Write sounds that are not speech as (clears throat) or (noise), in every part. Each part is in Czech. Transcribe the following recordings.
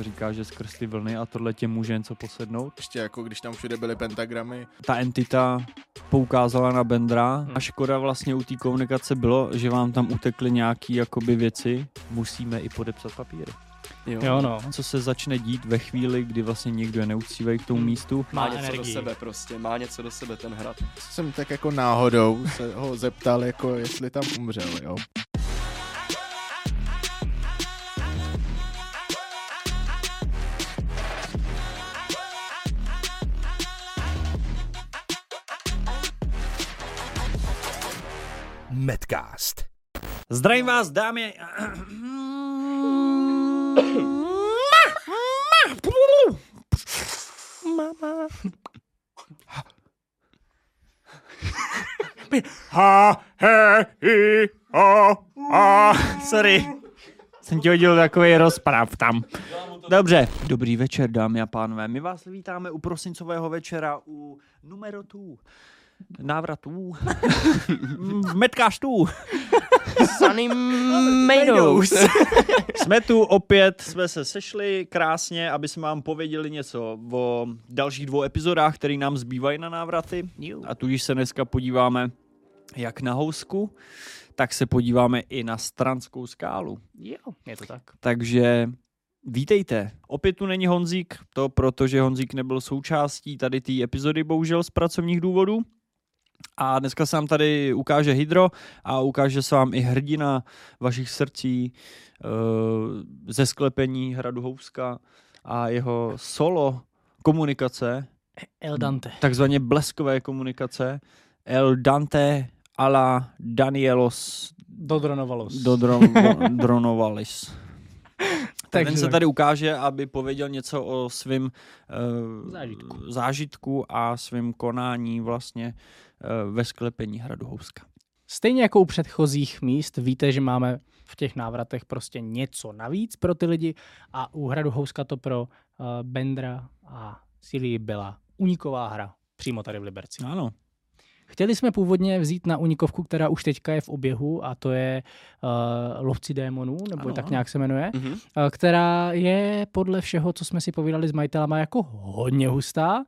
říká, že skrz ty vlny a tohle tě může něco posednout. Ještě jako když tam všude byly pentagramy. Ta entita poukázala na Bendra a škoda vlastně u té komunikace bylo, že vám tam utekly nějaký jakoby věci, musíme i podepsat papíry. Jo. Jo, no. Co se začne dít ve chvíli, kdy vlastně někdo je neuctívej k tomu Hmm. místu, Má Má něco energii. do sebe prostě, má něco do sebe ten hrad. Jsem tak jako náhodou se ho zeptal, jako jestli tam umřel, jo. Medcast. Zdravím vás, dámy. Ha, he, hi, ho, a. Sorry. Jsem ti hodil takový rozprav tam. Dobře. Dobrý večer, dámy a pánové. My vás vítáme u prosincového večera u numerotů, návratů, v Medcastu. Sunny Meadows. Jsme tu opět, jsme se sešli krásně, aby jsme vám pověděli něco o dalších dvou epizodách, které nám zbývají na návraty. A tudíž se dneska podíváme jak na housku, tak se podíváme i na stranskou skálu. Jo, je to tak. Takže vítejte. Opět tu není Honzík, to protože Honzík nebyl součástí tady té epizody, bohužel z pracovních důvodů. A dneska se nám tady ukáže Hydro a ukáže se vám i hrdina vašich srdcí eh, ze sklepení hradu Houska a jeho solo komunikace, El Dante. takzvaně bleskové komunikace, El Dante a la Danielos Dodronovalos. Dodron- (laughs) Dronovalis. Tak ten Takže se tady ukáže, aby pověděl něco o svém uh, Zážitku. zážitku a svém konání vlastně uh, ve sklepení hradu Houska. Stejně jako u předchozích míst, víte, že máme v těch návratech prostě něco navíc pro ty lidi a u Hradu Houska to pro uh, Bendra a Silii byla uniková hra přímo tady v Liberci. Ano. Chtěli jsme původně vzít na unikovku, která už teďka je v oběhu a to je uh, Lovci démonů, nebo Ano, tak nějak se jmenuje, Mhm. eh, která je podle všeho, co jsme si povídali s majitelama, jako hodně hustá,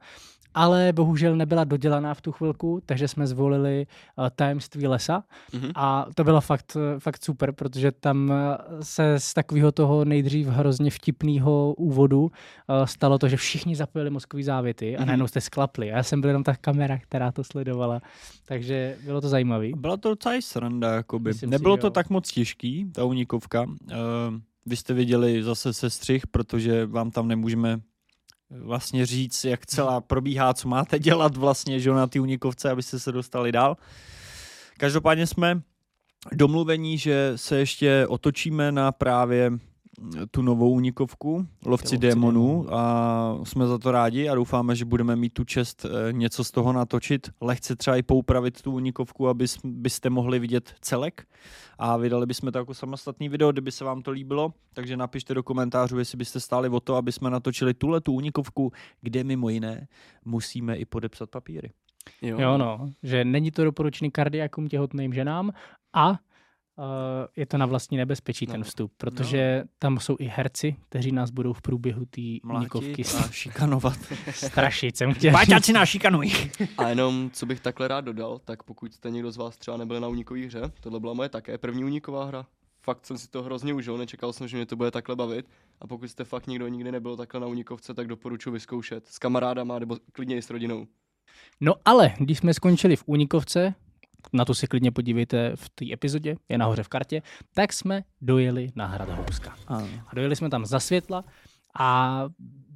ale bohužel nebyla dodělaná v tu chvilku, takže jsme zvolili uh, tajemství lesa Mhm. a to bylo fakt, eh, fakt super, protože tam eh, se z takového toho nejdřív hrozně vtipného úvodu eh, stalo to, že všichni zapojili mozkový závěty a Mhm. najednou jste sklapli. Já jsem byl jenom ta kamera, která to sledovala, takže bylo to zajímavé. Byla to docela i sranda, jakoby. Myslím si, Nebylo že to jo. tak moc těžký, ta unikovka. Uh, vy jste viděli zase sestřih, protože vám tam nemůžeme vlastně říct, jak celá probíhá, co máte dělat vlastně, že na ty unikovce, abyste se dostali dál. Každopádně jsme domluvení, že se ještě otočíme na právě tu novou unikovku, Lovci Lovci démonů a jsme za to rádi a doufáme, že budeme mít tu čest eh, něco z toho natočit, lehce třeba i poupravit tu unikovku, aby byste mohli vidět celek a vydali bychom to jako samostatný video, kdyby se vám to líbilo, takže napište do komentářů, jestli byste stáli o to, aby jsme natočili tuhle tu unikovku, kde mimo jiné musíme i podepsat papíry. Jo. Jo, no, že není to doporučený kardiakům těhotným ženám a je to na vlastní nebezpečí ten No. vstup, protože tam jsou i herci, kteří nás budou v průběhu té a (laughs) šikanovat. strašit. Jsem chtěl. Páťáci nás šikanují. A jenom, co bych takhle rád dodal, tak pokud jste někdo z vás třeba nebyli na unikový hře, tohle byla moje také první uniková hra. Fakt jsem si to hrozně užil, nečekal jsem, že mě to bude takhle bavit. A pokud jste fakt nikdo nikdy nebyl takhle na unikovce, tak doporučuji vyzkoušet s kamarádama nebo klidně i s rodinou. No ale, když jsme skončili v Unikovce, na to si klidně podívejte v té epizodě, je nahoře v kartě, tak jsme dojeli na hrad Houska. Ano. A dojeli jsme tam za světla a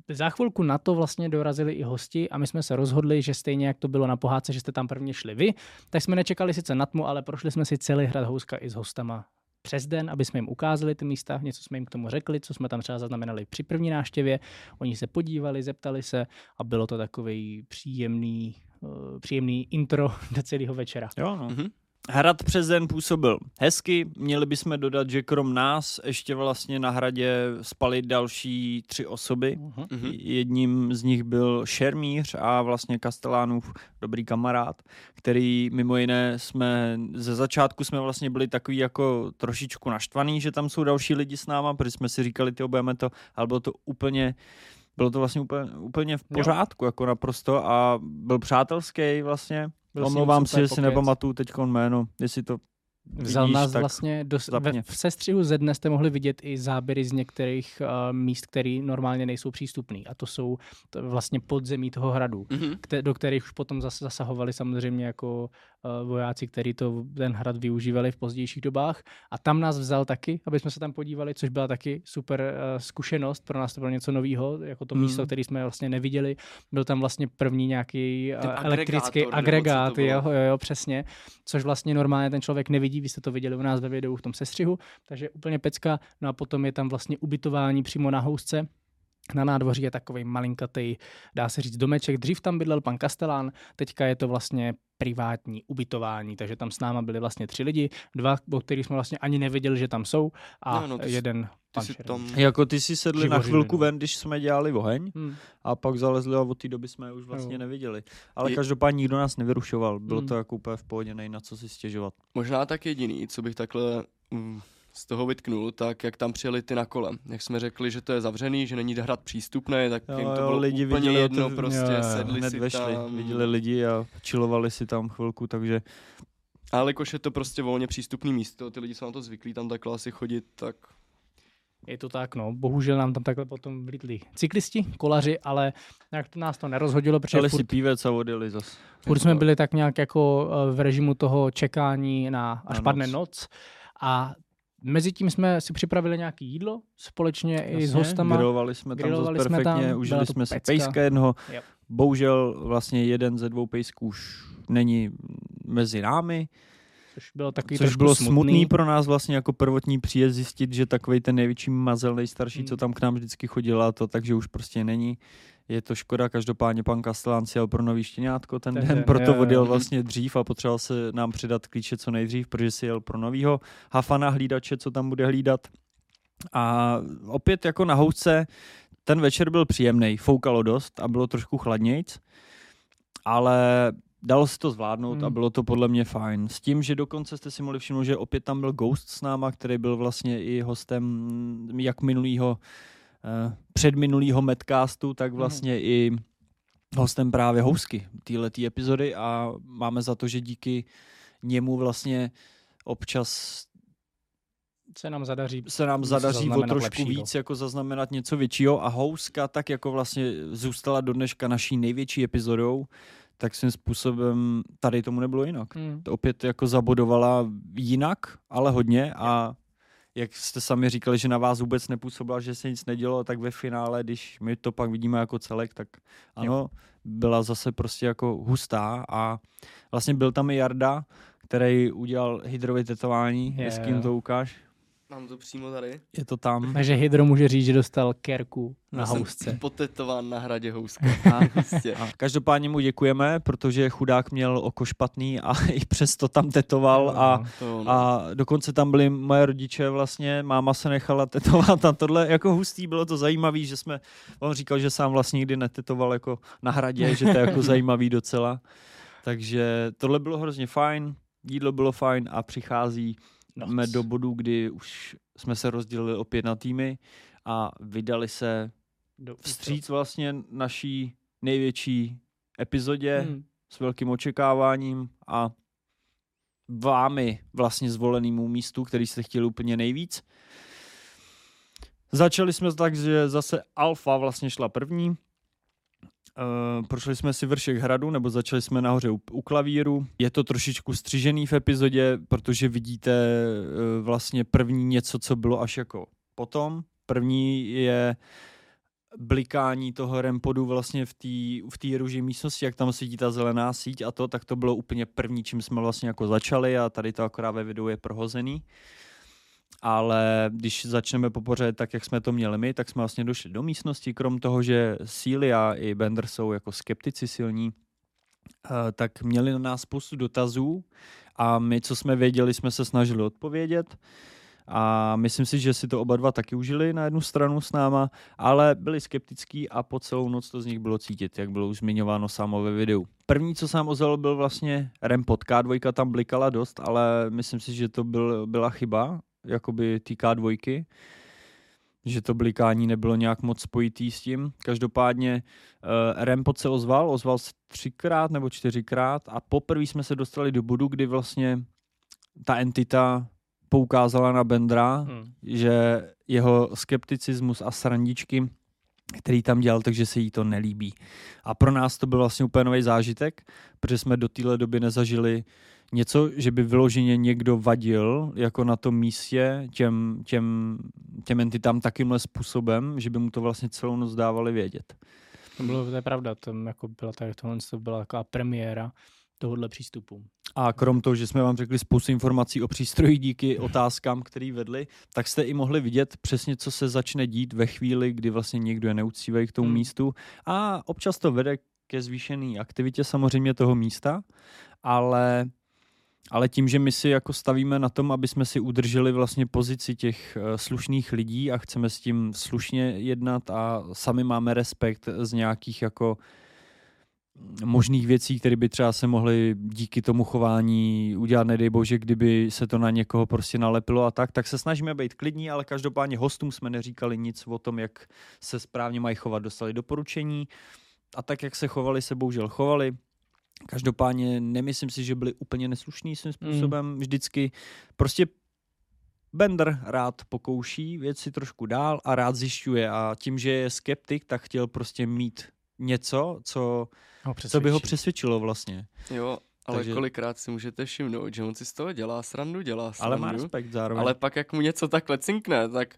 za chvilku na to vlastně dorazili i hosti a my jsme se rozhodli, že stejně jak to bylo na pohádce, že jste tam prvně šli vy, tak jsme nečekali sice na tmu, ale prošli jsme si celý hrad Houska i s hostama přes den, aby jsme jim ukázali ty místa, něco jsme jim k tomu řekli, co jsme tam třeba zaznamenali při první návštěvě. Oni se podívali, zeptali se a bylo to takový příjemný, příjemný intro (laughs) do celého večera. Jo, no. Mhm. Hrad přes den působil hezky, měli bychom dodat, že krom nás ještě vlastně na hradě spali další tři osoby. Mhm. Mhm. Jedním z nich byl Šermíř a vlastně Kastelánův dobrý kamarád, který mimo jiné jsme, ze začátku jsme vlastně byli takový jako trošičku naštvaný, že tam jsou další lidi s náma, protože jsme si říkali, ty budeme to, ale bylo to úplně bylo to vlastně úplně, úplně v Jo. pořádku, jako naprosto a byl přátelský vlastně. Byl Omlouvám si, že si nepamatuju teď jméno, jestli to Vzal vidíš, nás tak vlastně do, ve, v sestřihu ze dne jste mohli vidět i záběry z některých uh, míst, které normálně nejsou přístupné. A to jsou to vlastně podzemí toho hradu, Mhm. kte, do kterých už potom zas, zasahovali samozřejmě jako uh, vojáci, kteří to ten hrad využívali v pozdějších dobách. A tam nás vzal taky, aby jsme se tam podívali, což byla taky super uh, zkušenost. Pro nás to bylo něco nového, jako to Hmm. místo, které jsme vlastně neviděli. Byl tam vlastně první nějaký uh, Ten elektrický agregát, jo, jo, jo, přesně. Což vlastně normálně ten člověk nevidí, vy jste to viděli u nás ve videu v tom sestřihu, takže úplně pecka. No a potom je tam vlastně ubytování přímo na housce. Na nádvoří je takový malinkatý, dá se říct, domeček. Dřív tam bydlel pan Kastelán, teďka je to vlastně privátní ubytování, takže tam s náma byli vlastně tři lidi, dva, o kterých jsme vlastně ani nevěděli, že tam jsou a No, no, ty jsi- jeden Ty pan si Šermíř. tam... Jako ty si sedli na Živořili, chvilku no. ven, když jsme dělali oheň Hmm. a pak zalezli a od té doby jsme je už vlastně Jo. neviděli. Ale Je- každopádně nikdo nás nevyrušoval, bylo Hmm. to jako úplně v pohodě, nej na co si stěžovat. Možná tak jediný, co bych takhle mm, z toho vytknul, tak jak tam přijeli ty na kole. Jak jsme řekli, že to je zavřený, že není hrad přístupný, tak Jo, jim to jo, bylo lidi úplně viděli jedno, otevř- prostě Jo, jo, sedli Hned si vešli, tam. viděli lidi a čilovali si tam chvilku, takže Ale jakož je to prostě volně přístupný místo, ty lidi jsou na to zvyklí tam takhle asi chodit, tak Je to tak, no. Bohužel nám tam takhle potom vlítli cyklisti, kolaři, ale nějak to nás to nerozhodilo, protože dali si pívec a odjeli zas. furt jsme byli tak nějak jako eh, v režimu toho čekání na až Na padne noc. noc. A mezi tím jsme si připravili nějaké jídlo společně i s Jasně, hostama. Grilovali jsme tam Grilovali zase jsme perfektně, tam, užili jsme si pejska jednoho. Yep. Bohužel vlastně jeden ze dvou pejsků už není mezi námi, Což bylo takový což bylo smutný. smutný pro nás vlastně jako prvotní příjezd zjistit, že takový ten největší mazel nejstarší, co Hmm. tam k nám vždycky chodila, a to takže už prostě není. Je to škoda, každopádně pan Kastelán si jel pro nový štěňátko ten, Ten den, den, proto jo. odjel vlastně dřív a potřeboval se nám přidat klíče co nejdřív, protože si jel pro novýho hafana hlídače, co tam bude hlídat. A opět jako na housce ten večer byl příjemný, foukalo dost a bylo trošku chladnějc, ale dalo se to zvládnout Hmm. a bylo to podle mě fajn. S tím, že dokonce jste si mohli všimnout, že opět tam byl Ghost s náma, který byl vlastně i hostem jak minulýho, předminulýho Medcastu, tak vlastně i hostem právě Housky této epizody a máme za to, že díky němu vlastně občas se nám zadaří se nám zadaří o trošku lepšího. víc jako zaznamenat něco většího a Houska tak jako vlastně zůstala do dneška naší největší epizodou, tak svým způsobem tady tomu nebylo jinak. Hmm. To opět jako zabodovala jinak, ale hodně a jak jste sami říkali, že na vás vůbec nepůsobila, že se nic nedělo, tak ve finále, když my to pak vidíme jako celek, tak ano, byla zase prostě jako hustá a vlastně byl tam i Jarda, který udělal hydrově tetování, jo. to ukáž. Mám to přímo tady. Je to tam. (laughs) Takže Hydro může říct, že dostal kerku na Já jsem housce. Potetován na hradě Houska. (laughs) A, a každopádně mu děkujeme, protože chudák měl oko špatný a (laughs) i přesto tam tetoval a, To ono. a dokonce tam byli moje rodiče vlastně, máma se nechala tetovat a tohle jako hustý, bylo to zajímavý, že jsme, on říkal, že sám vlastně nikdy netetoval jako na hradě, že to je jako zajímavý docela. Takže tohle bylo hrozně fajn, jídlo bylo fajn a přichází. Jsme do bodu, kdy už jsme se rozdělili opět na týmy a vydali se Do- vstříc vlastně naší největší epizodě Hmm. s velkým očekáváním a vámi vlastně zvolenému místu, který jste chtěli úplně nejvíc. Začali jsme tak, že zase Alfa vlastně šla první. Uh, prošli jsme si vršek hradu, nebo začali jsme nahoře u, u klavíru. Je to trošičku střižený v epizodě, protože vidíte uh, vlastně první něco, co bylo až jako potom. První je blikání toho rempodu vlastně v té v růži místnosti, jak tam svítí ta zelená síť a to, tak to bylo úplně první, čím jsme vlastně jako začali a tady to akorát ve videu je prohozený. Ale když začneme po pořadě tak, jak jsme to měli my, tak jsme vlastně došli do místnosti, krom toho, že Síly a i Bender jsou jako skeptici silní, eh, tak měli na nás spoustu dotazů a my, co jsme věděli, jsme se snažili odpovědět. A myslím si, že si to oba dva taky užili na jednu stranu s náma, ale byli skeptický a po celou noc to z nich bylo cítit, jak bylo už zmiňováno samo ve videu. První, co sám ozval, byl vlastně Rempot. K2 tam blikala dost, ale myslím si, že to byl, byla chyba, jakoby té K2 že to blikání nebylo nějak moc spojitý s tím. Každopádně uh, Rempot se ozval, ozval se třikrát nebo čtyřikrát a poprvé jsme se dostali do bodu, kdy vlastně ta entita poukázala na Bendra, hmm. že jeho skepticismus a srandičky, který tam dělal, takže se jí to nelíbí. A pro nás to byl vlastně úplně nový zážitek, protože jsme do téhle doby nezažili něco, že by vyloženě někdo vadil jako na tom místě těm, těm, těm entitám takýmhle způsobem, že by mu to vlastně celou noc dávali vědět. To, bylo, to je pravda, to, jako byla, tohle to byla taková premiéra tohohle přístupu. A krom toho, že jsme vám řekli spoustu informací o přístroji díky (laughs) otázkám, které vedli, tak jste i mohli vidět přesně, co se začne dít ve chvíli, kdy vlastně někdo je neuctívej k tomu hmm. místu. A občas to vede ke zvýšené aktivitě samozřejmě toho místa, ale ale tím, že my si jako stavíme na tom, aby jsme si udrželi vlastně pozici těch eh, slušných lidí a chceme s tím slušně jednat a sami máme respekt z nějakých jako možných věcí, které by třeba se mohly díky tomu chování udělat, nedej bože, kdyby se to na někoho prostě nalepilo a tak, tak se snažíme být klidní, ale každopádně hostům jsme neříkali nic o tom, jak se správně mají chovat, dostali doporučení a tak, jak se chovali, se bohužel chovali. Každopádně nemyslím si, že byli úplně neslušní svým hmm. způsobem mm. vždycky. Prostě Bender rád pokouší věci trošku dál a rád zjišťuje a tím, že je skeptik, tak chtěl prostě mít něco, co, co by ho přesvědčilo vlastně. Jo, ale Takže... kolikrát si můžete všimnout, že on si z toho dělá srandu, dělá srandu. Ale má respekt zároveň. Ale pak jak mu něco takhle cinkne, tak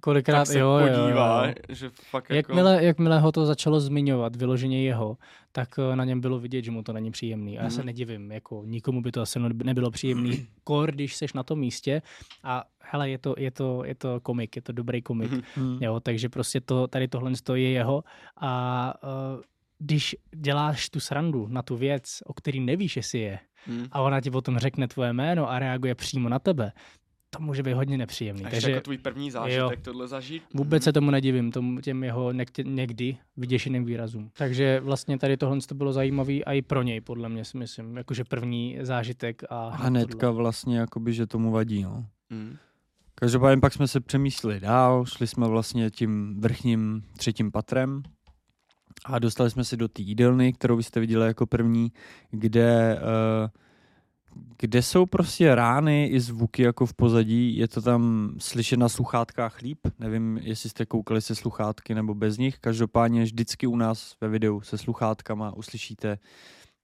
Kolikrát tak se jo, podívá, jo, jo. že fakt jakmile, jako... jakmile ho to začalo zmiňovat, vyloženě jeho, tak eh, na něm bylo vidět, že mu to není příjemný. A já se mhm. nedivím, jako nikomu by to asi nebylo příjemný, kor, když seš na tom místě a hele, je to, je to, je to komik, je to dobrý komik, mm. jo, takže prostě to, tady tohle je jeho a uh, když děláš tu srandu na tu věc, o který nevíš, jestli je, mm. a ona ti potom řekne tvoje jméno a reaguje přímo na tebe, to může být hodně nepříjemný. Až Takže jako tvůj první zážitek jo, tohle zažít? Vůbec se tomu nedivím, tomu, těm jeho někdy vyděšeným výrazům. Takže vlastně tady tohle to bylo zajímavé a i pro něj, podle mě si myslím, jakože první zážitek. A hnedka vlastně, jakoby, že tomu vadí. No. Mm. Každopádně pak jsme se přemýšleli dál, šli jsme vlastně tím vrchním třetím patrem a dostali jsme se do té jídelny, kterou byste viděli jako první, kde uh, kde jsou prostě rány i zvuky jako v pozadí, je to tam slyšet na sluchátkách líp, nevím, jestli jste koukali se sluchátky nebo bez nich, každopádně vždycky u nás ve videu se sluchátkama uslyšíte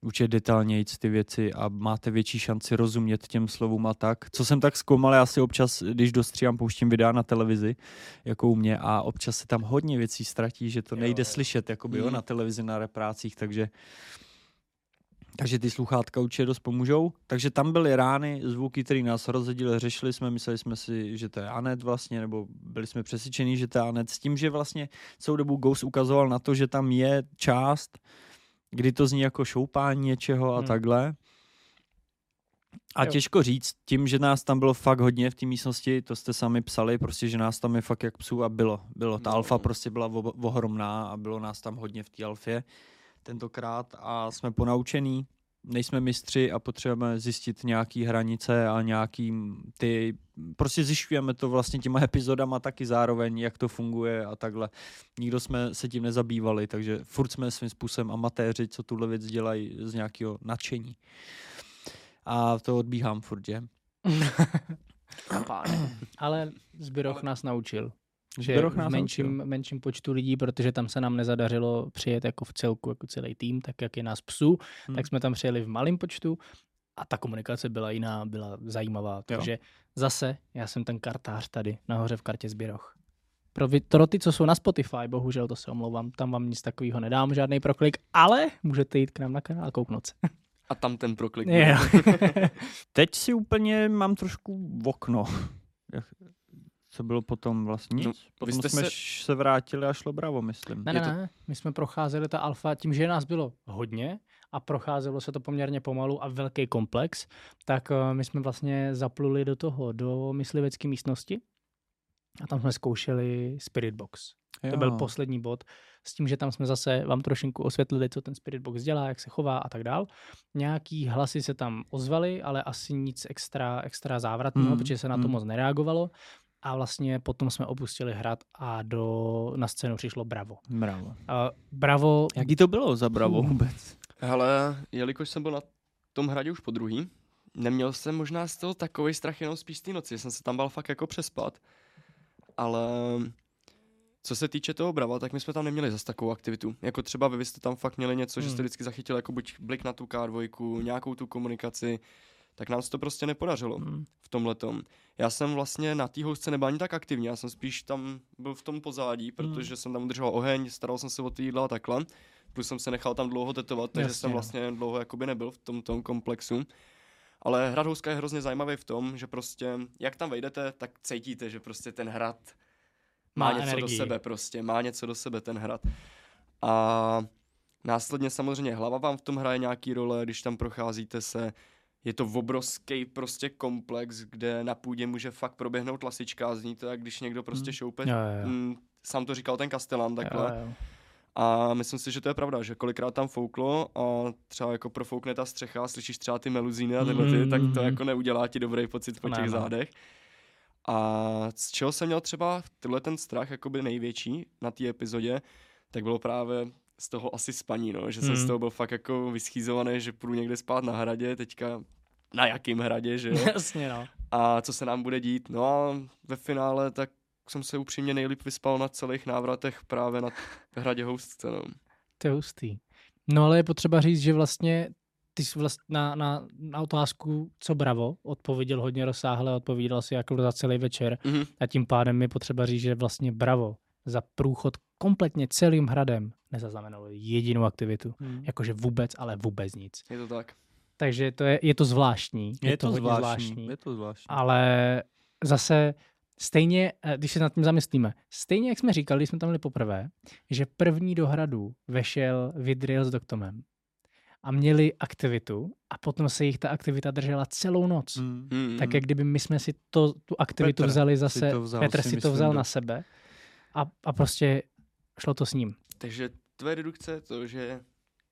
určitě detailněji ty věci a máte větší šanci rozumět těm slovům a tak. Co jsem tak zkoumal, já si občas, když dostříhám, pouštím videa na televizi, jako u mě, a občas se tam hodně věcí ztratí, že to nejde jo, slyšet, jako by mm. jo, na televizi, na reprácích, takže takže ty sluchátka určitě dost pomůžou. Takže tam byly rány, zvuky, které nás rozhodili, řešili jsme, mysleli jsme si, že to je Anet vlastně, nebo byli jsme přesvědčeni, že to je Anet. S tím, že vlastně celou dobu Ghost ukazoval na to, že tam je část, kdy to zní jako šoupání něčeho a hmm. takhle. A jo. těžko říct, tím, že nás tam bylo fakt hodně v té místnosti, to jste sami psali, prostě, že nás tam je fakt jak psů a bylo. bylo. Ta no. alfa prostě byla ohromná a bylo nás tam hodně v té alfě tentokrát a jsme ponaučení, nejsme mistři a potřebujeme zjistit nějaký hranice a nějaký ty, prostě zjišťujeme to vlastně těma epizodama taky zároveň, jak to funguje a takhle. Nikdo jsme se tím nezabývali, takže furt jsme svým způsobem amatéři, co tuhle věc dělají z nějakého nadšení. A to odbíhám furt, že? (coughs) Ale Zbyroch nás naučil že v menším, menším počtu lidí, protože tam se nám nezadařilo přijet jako v celku, jako celý tým, tak jak je nás psů, hmm. tak jsme tam přijeli v malém počtu a ta komunikace byla jiná, byla zajímavá. Takže jo. zase já jsem ten kartář tady nahoře v kartě Zběroch. Pro, vy, pro ty, co jsou na Spotify, bohužel to se omlouvám, tam vám nic takového nedám, žádný proklik, ale můžete jít k nám na kanál a kouknout se. (laughs) A tam ten proklik. (laughs) Teď si úplně mám trošku v okno co bylo potom vlastně? No, potom jsme se... se vrátili a šlo bravo, myslím. Ne, ne, to... ne, my jsme procházeli ta alfa tím, že nás bylo hodně a procházelo se to poměrně pomalu a velký komplex, tak eh, my jsme vlastně zapluli do toho, do myslivecké místnosti a tam jsme zkoušeli Spirit Box. To byl poslední bod, s tím, že tam jsme zase vám trošinku osvětlili, co ten Spirit Box dělá, jak se chová a tak dál. Nějaký hlasy se tam ozvaly, ale asi nic extra, extra závratného, mm, protože se na to mm. moc nereagovalo. A vlastně potom jsme opustili hrad a do, na scénu přišlo Bravo. Bravo. A Bravo, Jaký to bylo za Bravo Hmm. vůbec? Hele, jelikož jsem byl na tom hradě už po druhý, neměl jsem možná z toho takový strach jenom spíš z té noci, jsem se tam bál fakt jako přespat, ale co se týče toho Brava, tak my jsme tam neměli zase takovou aktivitu. Jako třeba vy jste tam fakt měli něco, že jste Hmm. vždycky zachytili jako buď blik na tu K2, nějakou tu komunikaci, tak nám se to prostě nepodařilo hm, v tom. Já jsem vlastně na té housce nebyl ani tak aktivní, já jsem spíš tam byl v tom pozadí, protože jsem tam udržoval oheň, staral jsem se o ty jídla a takhle. Plus jsem se nechal tam dlouho tetovat, takže Jasně, jsem no. vlastně dlouho jakoby nebyl v tom, tom komplexu. Ale hrad Houska je hrozně zajímavý v tom, že prostě, jak tam vejdete, tak cítíte, že prostě ten hrad má, Má něco energii. do sebe prostě, má něco do sebe ten hrad. A následně samozřejmě hlava vám v tom hraje nějaký role, když tam procházíte se, je to obrovský prostě komplex, kde na půdě může fakt proběhnout lasička a zní to, jak když někdo prostě Hmm. šoupe. jo, jo. Mm, sám to říkal ten Kastelan takhle. Jo, jo. A myslím si, že to je pravda, že kolikrát tam fouklo a třeba jako profoukne ta střecha, slyšíš třeba ty meluzíny a tyhle ty, tak to jako neudělá ti dobrý pocit po Ne, těch no. zádech. A z čeho jsem měl třeba tyhle ten strach jakoby největší na té epizodě, tak bylo právě z toho asi spaní, no, že jsem z Mhm. toho byl fakt jako vyschýzovaný, že půjdu někde spát na hradě, teďka na jakým hradě, že jo? (laughs) Jasně, no. a co se nám bude dít. No a ve finále tak jsem se upřímně nejlíp vyspal na celých návratech právě na hradě Houstce. No. To je hustý. No ale je potřeba říct, že vlastně ty jsi vlast, na, na, na otázku, co bravo, odpověděl hodně rozsáhle, odpovídal si jako za celý večer Mhm. a tím pádem je potřeba říct, že vlastně bravo za průchod kompletně celým hradem nezaznamenalo jedinou aktivitu. Hmm. Jakože vůbec, ale vůbec nic. Je to tak. Takže to je, je to zvláštní. Je, to, hodně zvláštní. Je to zvláštní. Ale zase stejně, eh, když se nad tím zamyslíme, stejně jak jsme říkali, když jsme tam byli poprvé, že první do hradu vešel Vidril s Doktomem a měli aktivitu a potom se jich ta aktivita držela celou noc. Hmm. Mm, Tak mm. jak kdyby my jsme si to, tu aktivitu Petr vzali si zase, to vzal, Petr si si to vzal do- na sebe a, a prostě šlo to s ním. Takže tvoje dedukce je to, že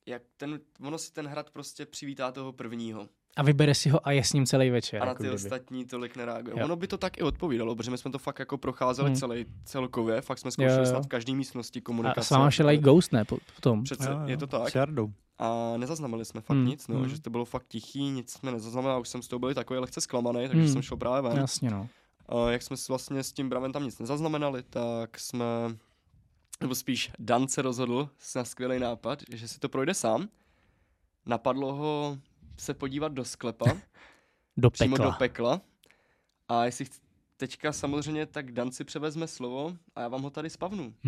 jak ten, ono si ten hrad prostě přivítá toho prvního A vybere si ho a je s ním celý večer. a na jako ty kdyby. ostatní tolik nereaguje. Jo. Ono by to tak i odpovídalo, protože my jsme to fakt jako procházeli Hmm. celý, celkově, fakt jsme Jo, zkoušeli jo. snad v každé místnosti komunikace. A s váma šel i Ghost, ne? po- Potom. Přece, Jo, jo, je to tak. S Jardou. A nezaznamenali jsme fakt Hmm, nic, no, hmm. že to bylo fakt tichý, nic jsme nezaznamenali, už jsem z toho byl takový lehce zklamaný, takže Hmm. jsem šel právě ven. Jasně, no. A jak jsme si vlastně s tím Bravem tam nic nezaznamenali, tak jsme, nebo spíš Dan se rozhodl na skvělý nápad, že si to projde sám. Napadlo ho se podívat do sklepa, (laughs) Do přímo pekla. do pekla. A jestli chc- teďka samozřejmě, tak Dan si převezme slovo a já vám ho tady spavnu. (laughs)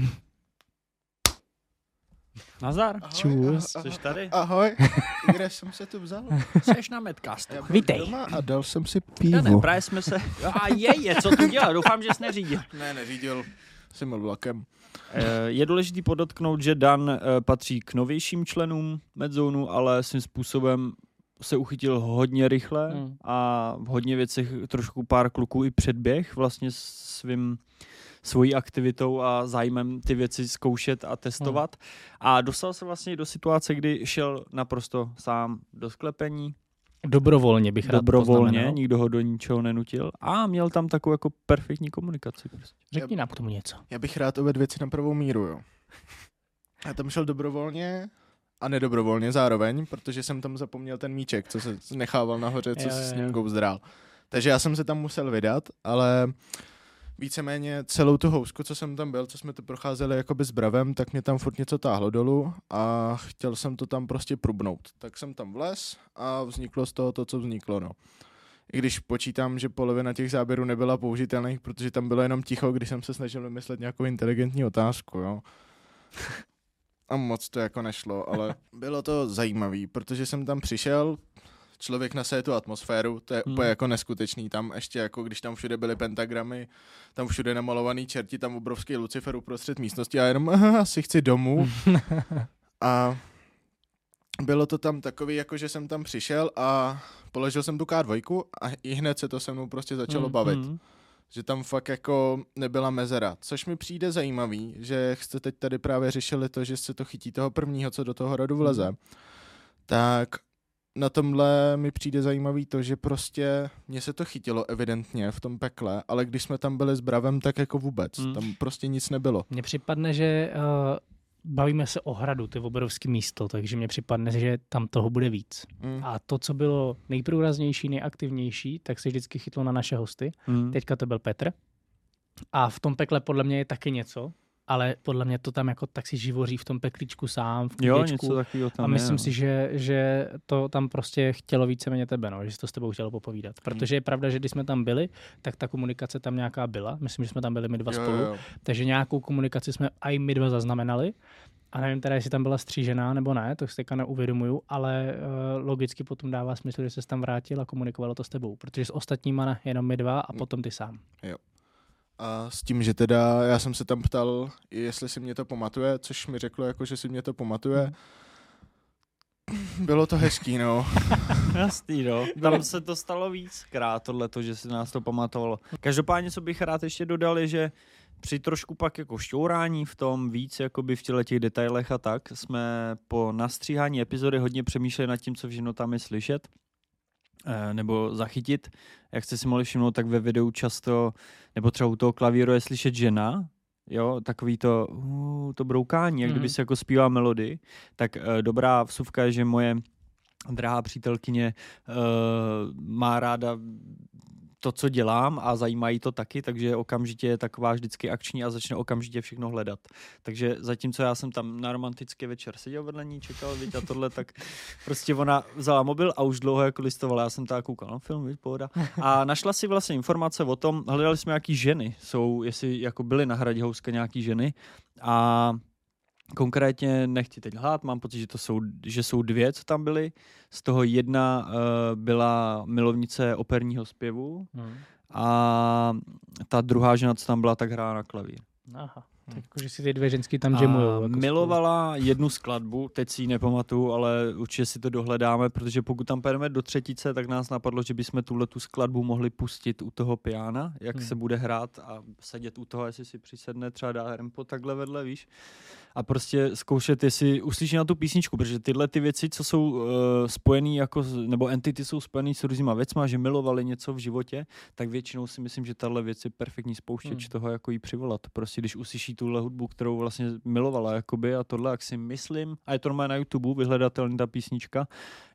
Nazar. Čus. Jsi tady? Ahoj, (laughs) kde jsem se tu vzal? Jseš na Medcastu. Vítej. Doma a dal jsem si Ne, ne, pivo. právě jsme se... A je, je, co tu dělal? Doufám, že jsi neřídil. Ne, neřídil. Jsem byl vlakem. Eh, Je důležitý podotknout, že Dan eh, patří k novějším členům Medzonu, ale svým způsobem se uchytil hodně rychle Hmm. a v hodně věcech trošku pár kluků i předběh vlastně svým svojí aktivitou a zájmem ty věci zkoušet a testovat. A dostal se vlastně do situace, kdy šel naprosto sám do sklepení, Dobrovolně bych rád dobrovolně, poznamenal. nikdo ho do ničeho nenutil a měl tam takovou jako perfektní komunikaci. Prostě. Řekni nám k tomu něco. Já bych rád uvedl věci na pravou míru, jo. (laughs) Já tam šel dobrovolně a nedobrovolně zároveň, protože jsem tam zapomněl ten míček, co se nechával nahoře, co Jo, se s ním jo. Ghost drál. Takže já jsem se tam musel vydat, ale víceméně celou tu housku, co jsem tam byl, co jsme to procházeli jakoby s bravem, tak mě tam furt něco táhlo dolů a chtěl jsem to tam prostě prubnout. Tak jsem tam vlez a vzniklo z toho to, co vzniklo, no. I když počítám, že polovina těch záběrů nebyla použitelných, protože tam bylo jenom ticho, když jsem se snažil vymyslet nějakou inteligentní otázku, jo. (laughs) A moc to jako nešlo, ale bylo to zajímavý, protože jsem tam přišel, člověk nasaje tu atmosféru, to je Hmm. úplně jako neskutečný. Tam ještě jako, když tam všude byly pentagramy, tam všude namalovaný čerti, tam obrovský Lucifer uprostřed místnosti a jenom "Aha, asi chci domů. (laughs) a bylo to tam takový, jako že jsem tam přišel a položil jsem tu K2 a i hned se to se mnou prostě začalo Mm, bavit. Mm. Že tam fakt jako nebyla mezera. Což mi přijde zajímavý, že jste teď tady právě řešili to, že se to chytí toho prvního, co do toho rodu vleze. Hmm. Tak na tomhle mi přijde zajímavý to, že prostě mě se to chytilo evidentně v tom pekle, ale když jsme tam byli s Bravem, tak jako vůbec. Mm. Tam prostě nic nebylo. Mně připadne, že uh, bavíme se o hradu, to je obrovský místo, takže mně připadne, že tam toho bude víc. Mm. A to, co bylo nejprůraznější, nejaktivnější, tak se vždycky chytlo na naše hosty. Mm. Teďka to byl Petr. A v tom pekle podle mě je taky něco, ale podle mě to tam jako tak si živoří v tom peklíčku sám, v Jo, něco takového tam a myslím je, si, no. že, že to tam prostě chtělo víceméně tebe, no, že si to s tebou chtělo popovídat. Hmm. Protože je pravda, že když jsme tam byli, tak ta komunikace tam nějaká byla. Myslím, že jsme tam byli my dva Jo, spolu. jo, jo. Takže nějakou komunikaci jsme i my dva zaznamenali. A nevím teda, jestli tam byla střížená nebo ne, to si teďka neuvědomuju, ale uh, logicky potom dává smysl, že se tam vrátil a komunikovalo to s tebou, protože s ostatníma ne, jenom my dva a potom ty sám. A s tím, že teda já jsem se tam ptal, jestli si mě to pamatuje, což mi řeklo, jako, že si mě to pamatuje. Bylo to hezký, no. (laughs) Jasný, no. Tam se to stalo víckrát, tohleto, že si nás to pamatovalo. Každopádně, co bych rád ještě dodal, je, že při trošku pak jako šťourání v tom víc, jakoby v těle těch detailech a tak, jsme po nastříhání epizody hodně přemýšleli nad tím, co všechno tam je slyšet nebo zachytit. Jak jste si mohli všimnout, tak ve videu často, nebo třeba u toho klavíru je slyšet žena, jo, takový to, uh, to broukání, jak kdyby Mhm. se jako zpívá melody, tak uh, dobrá vsuvka je, že moje drahá přítelkyně uh, má ráda to, co dělám a zajímají to taky, takže okamžitě je taková vždycky akční a začne okamžitě všechno hledat. Takže zatímco já jsem tam na romantický večer seděl vedle ní, čekal, viď, a tohle, tak (laughs) prostě ona vzala mobil a už dlouho jako listovala. Já jsem tak koukal na film, viď, pohoda. A našla si vlastně informace o tom, hledali jsme nějaký ženy, jsou, jestli jako byly na hradě Houska nějaký ženy a Konkrétně nechci teď lhát, mám pocit, že, to jsou, že jsou dvě, co tam byly. Z toho jedna uh, byla milovnice operního zpěvu Hmm. a ta druhá žena, co tam byla, tak hrála na klavír. Aha. Tak jako, že si ty dvě ženský tam A jamujou. Jako milovala jednu skladbu, teď si ji nepamatuju, ale určitě si to dohledáme, protože pokud tam pojedeme do třetice, tak nás napadlo, že bychom tuhle tu skladbu mohli pustit u toho piana, jak Hmm. se bude hrát a sedět u toho, jestli si přisedne, třeba dá rempo takhle vedle, víš. A prostě zkoušet, jestli uslyší na tu písničku, protože tyhle ty věci, co jsou uh, spojený jako, s- nebo entity jsou spojený s různýma věcma, že milovali něco v životě, tak většinou si myslím, že tahle věc je perfektní spouštěč Hmm. toho, jako jí přivolat. Prostě když uslyší tuhle hudbu, kterou vlastně milovala, jakoby, a tohle, jak si myslím, a je to normálně na YouTube, vyhledatelný ta písnička,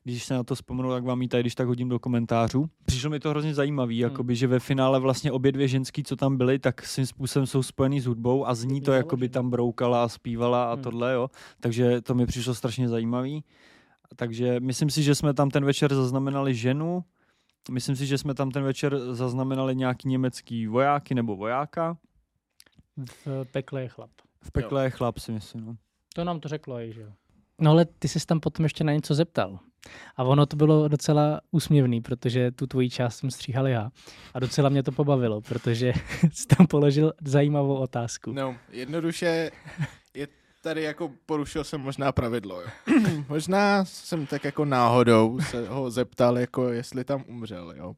když se na to vzpomenu, tak vám ji tady když tak hodím do komentářů. Přišlo mi to hrozně zajímavý, Hmm. jakoby, že ve finále vlastně obě dvě ženský, co tam byly, tak svým způsobem jsou spojený s hudbou a zní to, jakoby tam broukala a zpívala a Hmm. tohle, jo. Takže to mi přišlo strašně zajímavý. Takže myslím si, že jsme tam ten večer zaznamenali ženu, myslím si, že jsme tam ten večer zaznamenali nějaký německý vojáky nebo vojáka. V pekle je chlap. V pekle je chlap, si myslím. No. To nám to řeklo i, že jo. No ale ty jsi tam potom ještě na něco zeptal. A ono to bylo docela úsměvný, protože tu tvoji část jsem stříhal já. A docela mě to pobavilo, protože (laughs) jsi tam položil zajímavou otázku. No, jednoduše je tady jako porušil jsem možná pravidlo, jo. (clears throat) možná jsem tak jako náhodou se ho zeptal, jako jestli tam umřel, jo.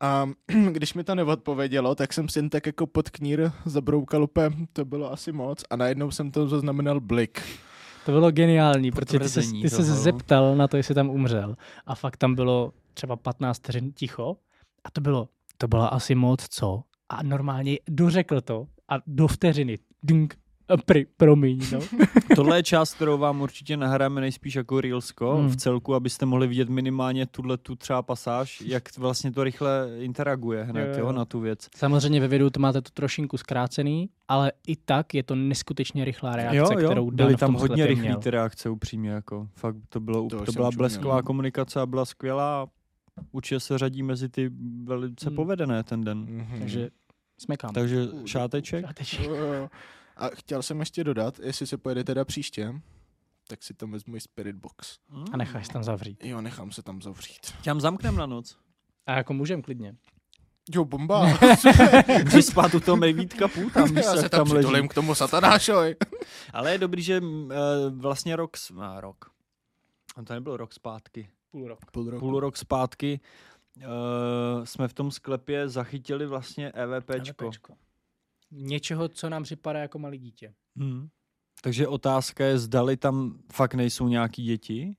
A (clears throat) když mi to neodpovědělo, tak jsem si jen tak jako pod knír zabroukal úplně, to bylo asi moc a najednou jsem to zaznamenal blik. To bylo geniální, protože ty se, ty se zeptal na to, jestli tam umřel. A fakt tam bylo třeba 15 vteřin ticho. A to bylo, to bylo asi moc, co? A normálně dořekl to a do vteřiny. A pri, promiň, no. (laughs) Tohle je část, kterou vám určitě nahráme nejspíš jako Reelsko Hmm. v celku, abyste mohli vidět minimálně tuhle tu třeba pasáž, jak vlastně to rychle interaguje hned Jo, jo, jo. na tu věc. Samozřejmě ve videu to máte to trošinku zkrácený, ale i tak je to neskutečně rychlá reakce, jo, jo, kterou Dan byly v tam tom hodně rychlé měl. ty reakce upřímně, jako fakt to, bylo, To to, byla blesková uměl. komunikace a byla skvělá. Určitě se řadí mezi ty velice Hmm. povedené ten den. Mhm. Takže smekám. Takže šáteček. Šáteček. (laughs) A chtěl jsem ještě dodat, jestli se pojede teda příště, tak si tam vezmu i Spirit Box. A necháš tam zavřít. Jo, nechám se tam zavřít. Tam zamknem na noc. A jako můžem klidně. Jo, bomba. (laughs) Můžeš spát u toho Mayvítka půl, tam, Já se tam tam k tomu satanášovi. (laughs) Ale je dobrý, že uh, vlastně rok, a rok, A to nebyl rok zpátky. Půl rok. Půl roku. Půl rok zpátky uh, jsme v tom sklepě zachytili vlastně EVPčko. LVPčko. Něčeho, co nám připadá jako malý dítě. Hmm. Takže otázka je, zdali tam fakt nejsou nějaký děti,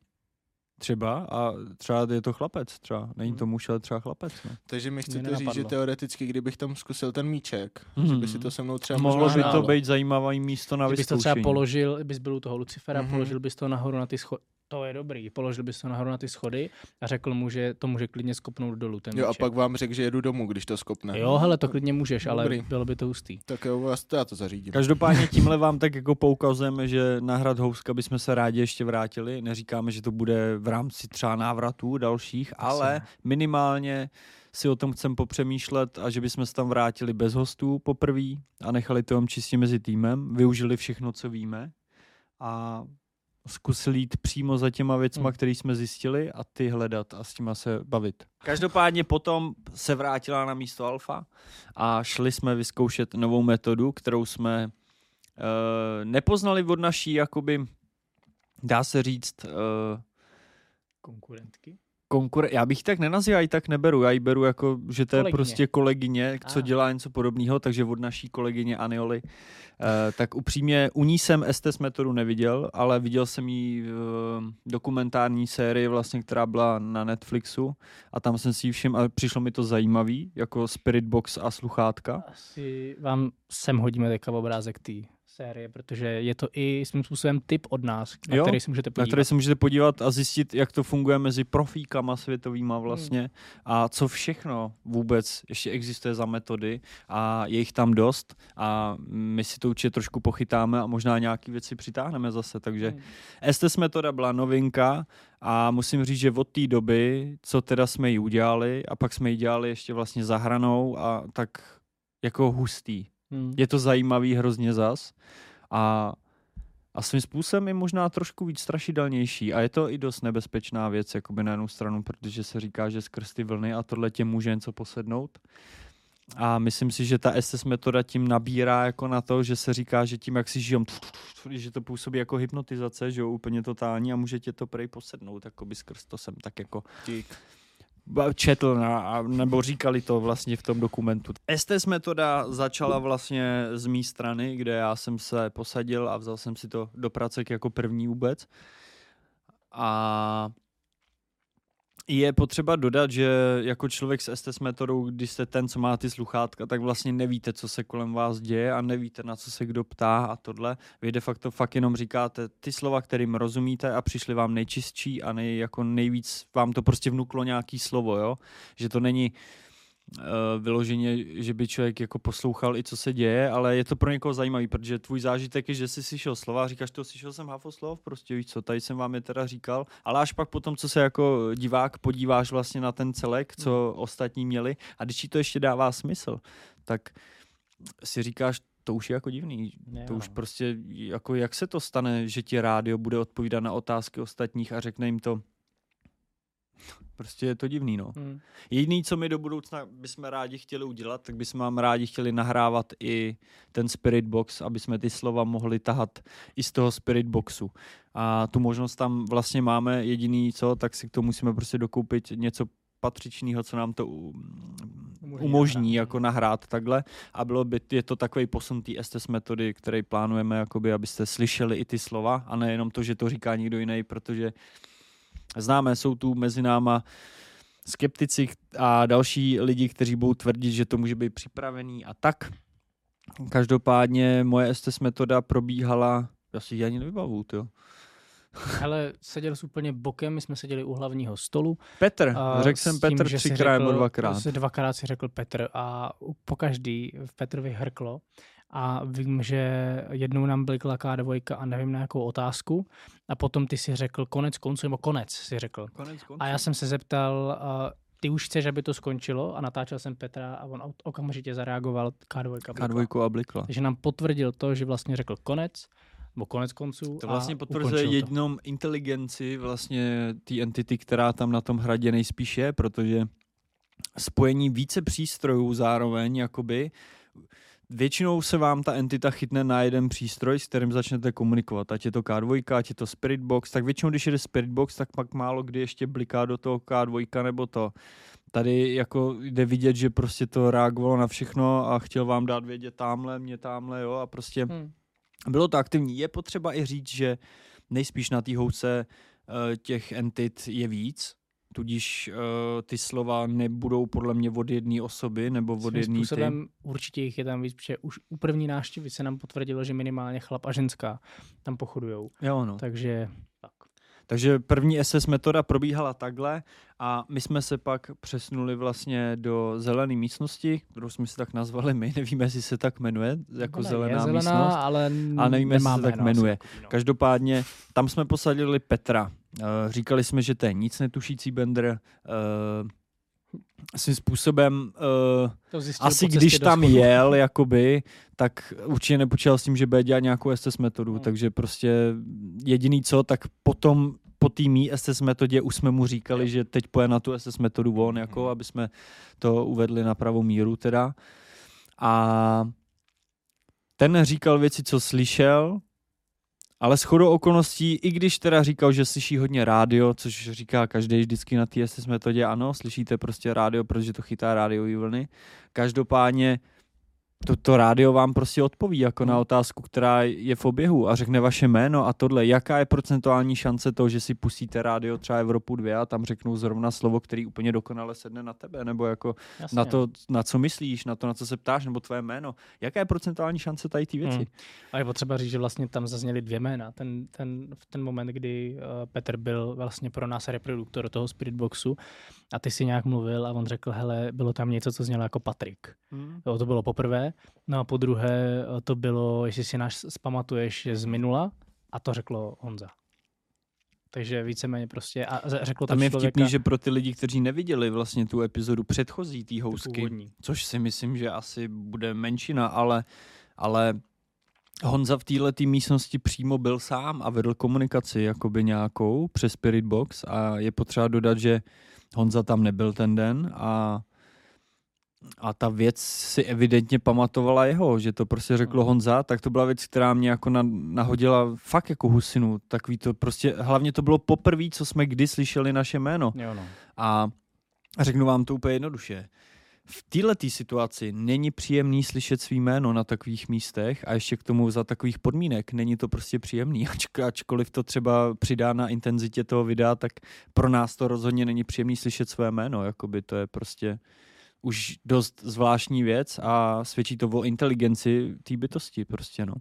třeba, a třeba je to chlapec, třeba. Není to Hmm. muž, ale třeba chlapec. No. Takže mi chcete říct, že teoreticky, kdybych tam zkusil ten míček, Mhm. že by si to se mnou třeba Mohlo by to být zajímavý místo na Kdybys to vyzkoušení. třeba položil, bys byl u toho Lucifera, Mhm. položil bys to nahoru na ty schody. To je dobrý. Položil bys to nahoru na ty schody a řekl mu, že to může klidně skopnout dolů. Ten Jo, a pak vám řekl, že jedu domů, když to skopne. Jo, hele, to klidně můžeš, ale Dobrý. bylo by to hustý. Tak jo, já to- já to zařídím. Každopádně (laughs) tímhle vám tak jako poukazujeme, že na hrad Houska bychom se rádi ještě vrátili. Neříkáme, že to bude v rámci třeba návratů dalších, ale ne. minimálně si o tom chcem popřemýšlet a že bychom se tam vrátili bez hostů poprvé a nechali to jenom čistě mezi týmem, využili všechno, co víme a zkusili jít přímo za těma věcma, Hmm. které jsme zjistili a ty hledat a s těma se bavit. Každopádně potom se vrátila na místo alfa a šli jsme vyzkoušet novou metodu, kterou jsme uh, nepoznali od naší, jakoby, dá se říct, uh, Konkurentky? Konkur... Já bych tak nenazýval, já ji tak neberu. Já ji beru jako, že to je Kolegyně. prostě kolegyně, co Ah. dělá něco podobného, takže od naší kolegyně Anioli. Uh, tak upřímně, u ní jsem Estes metodu neviděl, ale viděl jsem ji v uh, dokumentární sérii, vlastně, která byla na Netflixu a tam jsem si ji všiml a přišlo mi to zajímavý, jako Spirit Box a sluchátka. Asi vám sem hodíme teďka obrázek té série, protože je to i svým způsobem tip od nás, na Jo, který si můžete Na podívat. které se můžete podívat a zjistit, jak to funguje mezi profíkama světovýma vlastně a co všechno vůbec ještě existuje za metody a je jich tam dost a my si to určitě trošku pochytáme a možná nějaké věci přitáhneme zase, takže Hmm. Estes metoda byla novinka a musím říct, že od té doby, co teda jsme ji udělali a pak jsme ji dělali ještě vlastně za hranou a tak jako hustý. Hmm. Je to zajímavý hrozně zas a, a svým způsobem je možná trošku víc strašidelnější a je to i dost nebezpečná věc jakoby na jednu stranu, protože se říká, že skrz ty vlny a tohle tě může něco posednout. A myslím si, že ta SS metoda tím nabírá jako na to, že se říká, že tím, jak si žijom, že to působí jako hypnotizace, že jo, úplně totální a může tě to prej posednout, jakoby skrz to jsem tak jako Dík. Četl na, nebo říkali to vlastně v tom dokumentu. Estes metoda začala vlastně z mé strany, kde já jsem se posadil a vzal jsem si to do pracek jako první vůbec. A je potřeba dodat, že jako člověk s Estes metodou, když jste ten, co má ty sluchátka, tak vlastně nevíte, co se kolem vás děje a nevíte, na co se kdo ptá a tohle. Vy de facto fakt jenom říkáte ty slova, kterým rozumíte a přišli vám nejčistší a nej, jako nejvíc vám to prostě vnuklo nějaký slovo, jo? Že to není uh, vyloženě, že by člověk jako poslouchal i co se děje, ale je to pro někoho zajímavý, protože tvůj zážitek je, že jsi slyšel slova, říkáš to, slyšel jsem hafoslov, prostě víš co, tady jsem vám je teda říkal, ale až pak potom, co se jako divák podíváš vlastně na ten celek, co ostatní měli a když ti to ještě dává smysl, tak si říkáš, to už je jako divný. Jo. To už prostě, jako jak se to stane, že ti rádio bude odpovídat na otázky ostatních a řekne jim to. Prostě je to divný, no. Hmm. Jediný, co my do budoucna bychom rádi chtěli udělat, tak bychom vám rádi chtěli nahrávat i ten Spirit Box, aby jsme ty slova mohli tahat i z toho Spirit Boxu. A tu možnost tam vlastně máme jediný co, tak si k tomu musíme prostě dokoupit něco patřičného, co nám to Umožní umožní nahrát. jako nahrát takhle a bylo by, je to takový posun té STS metody, který plánujeme, jakoby, abyste slyšeli i ty slova a nejenom to, že to říká někdo jiný, protože známe, jsou tu mezi náma skeptici a další lidi, kteří budou tvrdit, že to může být připravený a tak. Každopádně moje STS metoda probíhala, já si ji ani nevybavu, jo. Hele, seděl jsi úplně bokem, my jsme seděli u hlavního stolu. Petr, a řekl jsem tím, Petr třikrát nebo dvakrát. Dvakrát si řekl Petr a po každý v Petrovi hrklo. A vím, že jednou nám blikla K2 a nevím na jakou otázku. A potom ty si řekl konec konců, nebo konec si řekl. Konec konců. A já jsem se zeptal, ty už chceš, aby to skončilo? A natáčel jsem Petra a on okamžitě zareagoval K2. blikla. K2 a blikla. Takže nám potvrdil to, že vlastně řekl konec, nebo konec konců. To vlastně potvrzuje ukončil to. jednom inteligenci vlastně té entity, která tam na tom hradě nejspíš je, protože spojení více přístrojů zároveň, jakoby, většinou se vám ta entita chytne na jeden přístroj, s kterým začnete komunikovat. Ať je to K2, ať je to Spirit Box, tak většinou, když jde Spirit Box, tak pak málo kdy ještě bliká do toho K2 nebo to. Tady jako jde vidět, že prostě to reagovalo na všechno a chtěl vám dát vědět tamhle, mě tamhle, jo, a prostě Hmm. bylo to aktivní. Je potřeba i říct, že nejspíš na té houce uh, těch entit je víc, tudíž uh, ty slova nebudou podle mě od jedné osoby nebo od jedné ty. způsobem určitě jich je tam víc, protože už u první návštěvy se nám potvrdilo, že minimálně chlap a ženská tam pochodujou. Jo, no. Takže tak. Takže první SS metoda probíhala takhle a my jsme se pak přesunuli vlastně do zelené místnosti, kterou jsme si tak nazvali my, nevíme, jestli se tak jmenuje, jako Ona zelená, je zelená, místnost. ale, ale nevíme, jestli se tak jmenuje. Každopádně tam jsme posadili Petra. Eh, Říkali jsme, že to je nic netušící Bender. eh, Svým způsobem To zjistil asi když tam jel, jakoby, tak určitě nepočítal s tím, že bude dělat nějakou SS metodu, Hmm. takže prostě jediný co, tak potom po té mý SS metodě už jsme mu říkali, že teď poje na tu SS metodu on, jako Mhm. aby jsme to uvedli na pravou míru teda. A ten říkal věci, co slyšel, ale s chodou okolností, i když teda říkal, že slyší hodně rádio, což říká každý vždycky na té SS metodě, ano, slyšíte prostě rádio, protože to chytá rádiový vlny. Každopádně to, to rádio vám prostě odpoví jako na otázku, která je v oběhu a řekne vaše jméno a tohle. Jaká je procentuální šance toho, že si pustíte rádio třeba Evropu 2 a tam řeknou zrovna slovo, který úplně dokonale sedne na tebe, nebo jako Jasně. na to, na co myslíš, na to, na co se ptáš, nebo tvoje jméno. Jaká je procentuální šance tady ty věci? Hmm. A je potřeba říct, že vlastně tam zazněly dvě jména. Ten, ten, v ten moment, kdy uh, Petr byl vlastně pro nás reproduktor toho Spiritboxu a ty si nějak mluvil a on řekl, hele, bylo tam něco, co znělo jako Patrik. Hmm. Jo, to bylo poprvé. No a po druhé eh, to bylo, jestli si náš zpamatuješ z minula, a to řeklo Honza. Takže víceméně prostě, a řeklo to Tam je člověka, vtipný, že pro ty lidi, kteří neviděli vlastně tu epizodu předchozí té tu housky, což si myslím, že asi bude menšina, ale, ale Honza v této místnosti přímo byl sám a vedl komunikaci jakoby nějakou přes Spirit Box a je potřeba dodat, že Honza tam nebyl ten den a a ta věc si evidentně pamatovala jeho, že to prostě řeklo Mhm. Honza, tak to byla věc, která mě jako na, nahodila fakt jako husinu. Takový to prostě, hlavně to bylo poprvé, co jsme kdy slyšeli naše jméno. Jo, no. A řeknu vám to úplně jednoduše. V této situaci není příjemný slyšet svý jméno na takových místech a ještě k tomu za takových podmínek. Není to prostě příjemný, (laughs) ač, ačkoliv to třeba přidá na intenzitě toho videa, tak pro nás to rozhodně není příjemný slyšet své jméno. Jakoby to je prostě už dost zvláštní věc a svědčí to o inteligenci té bytosti prostě, no.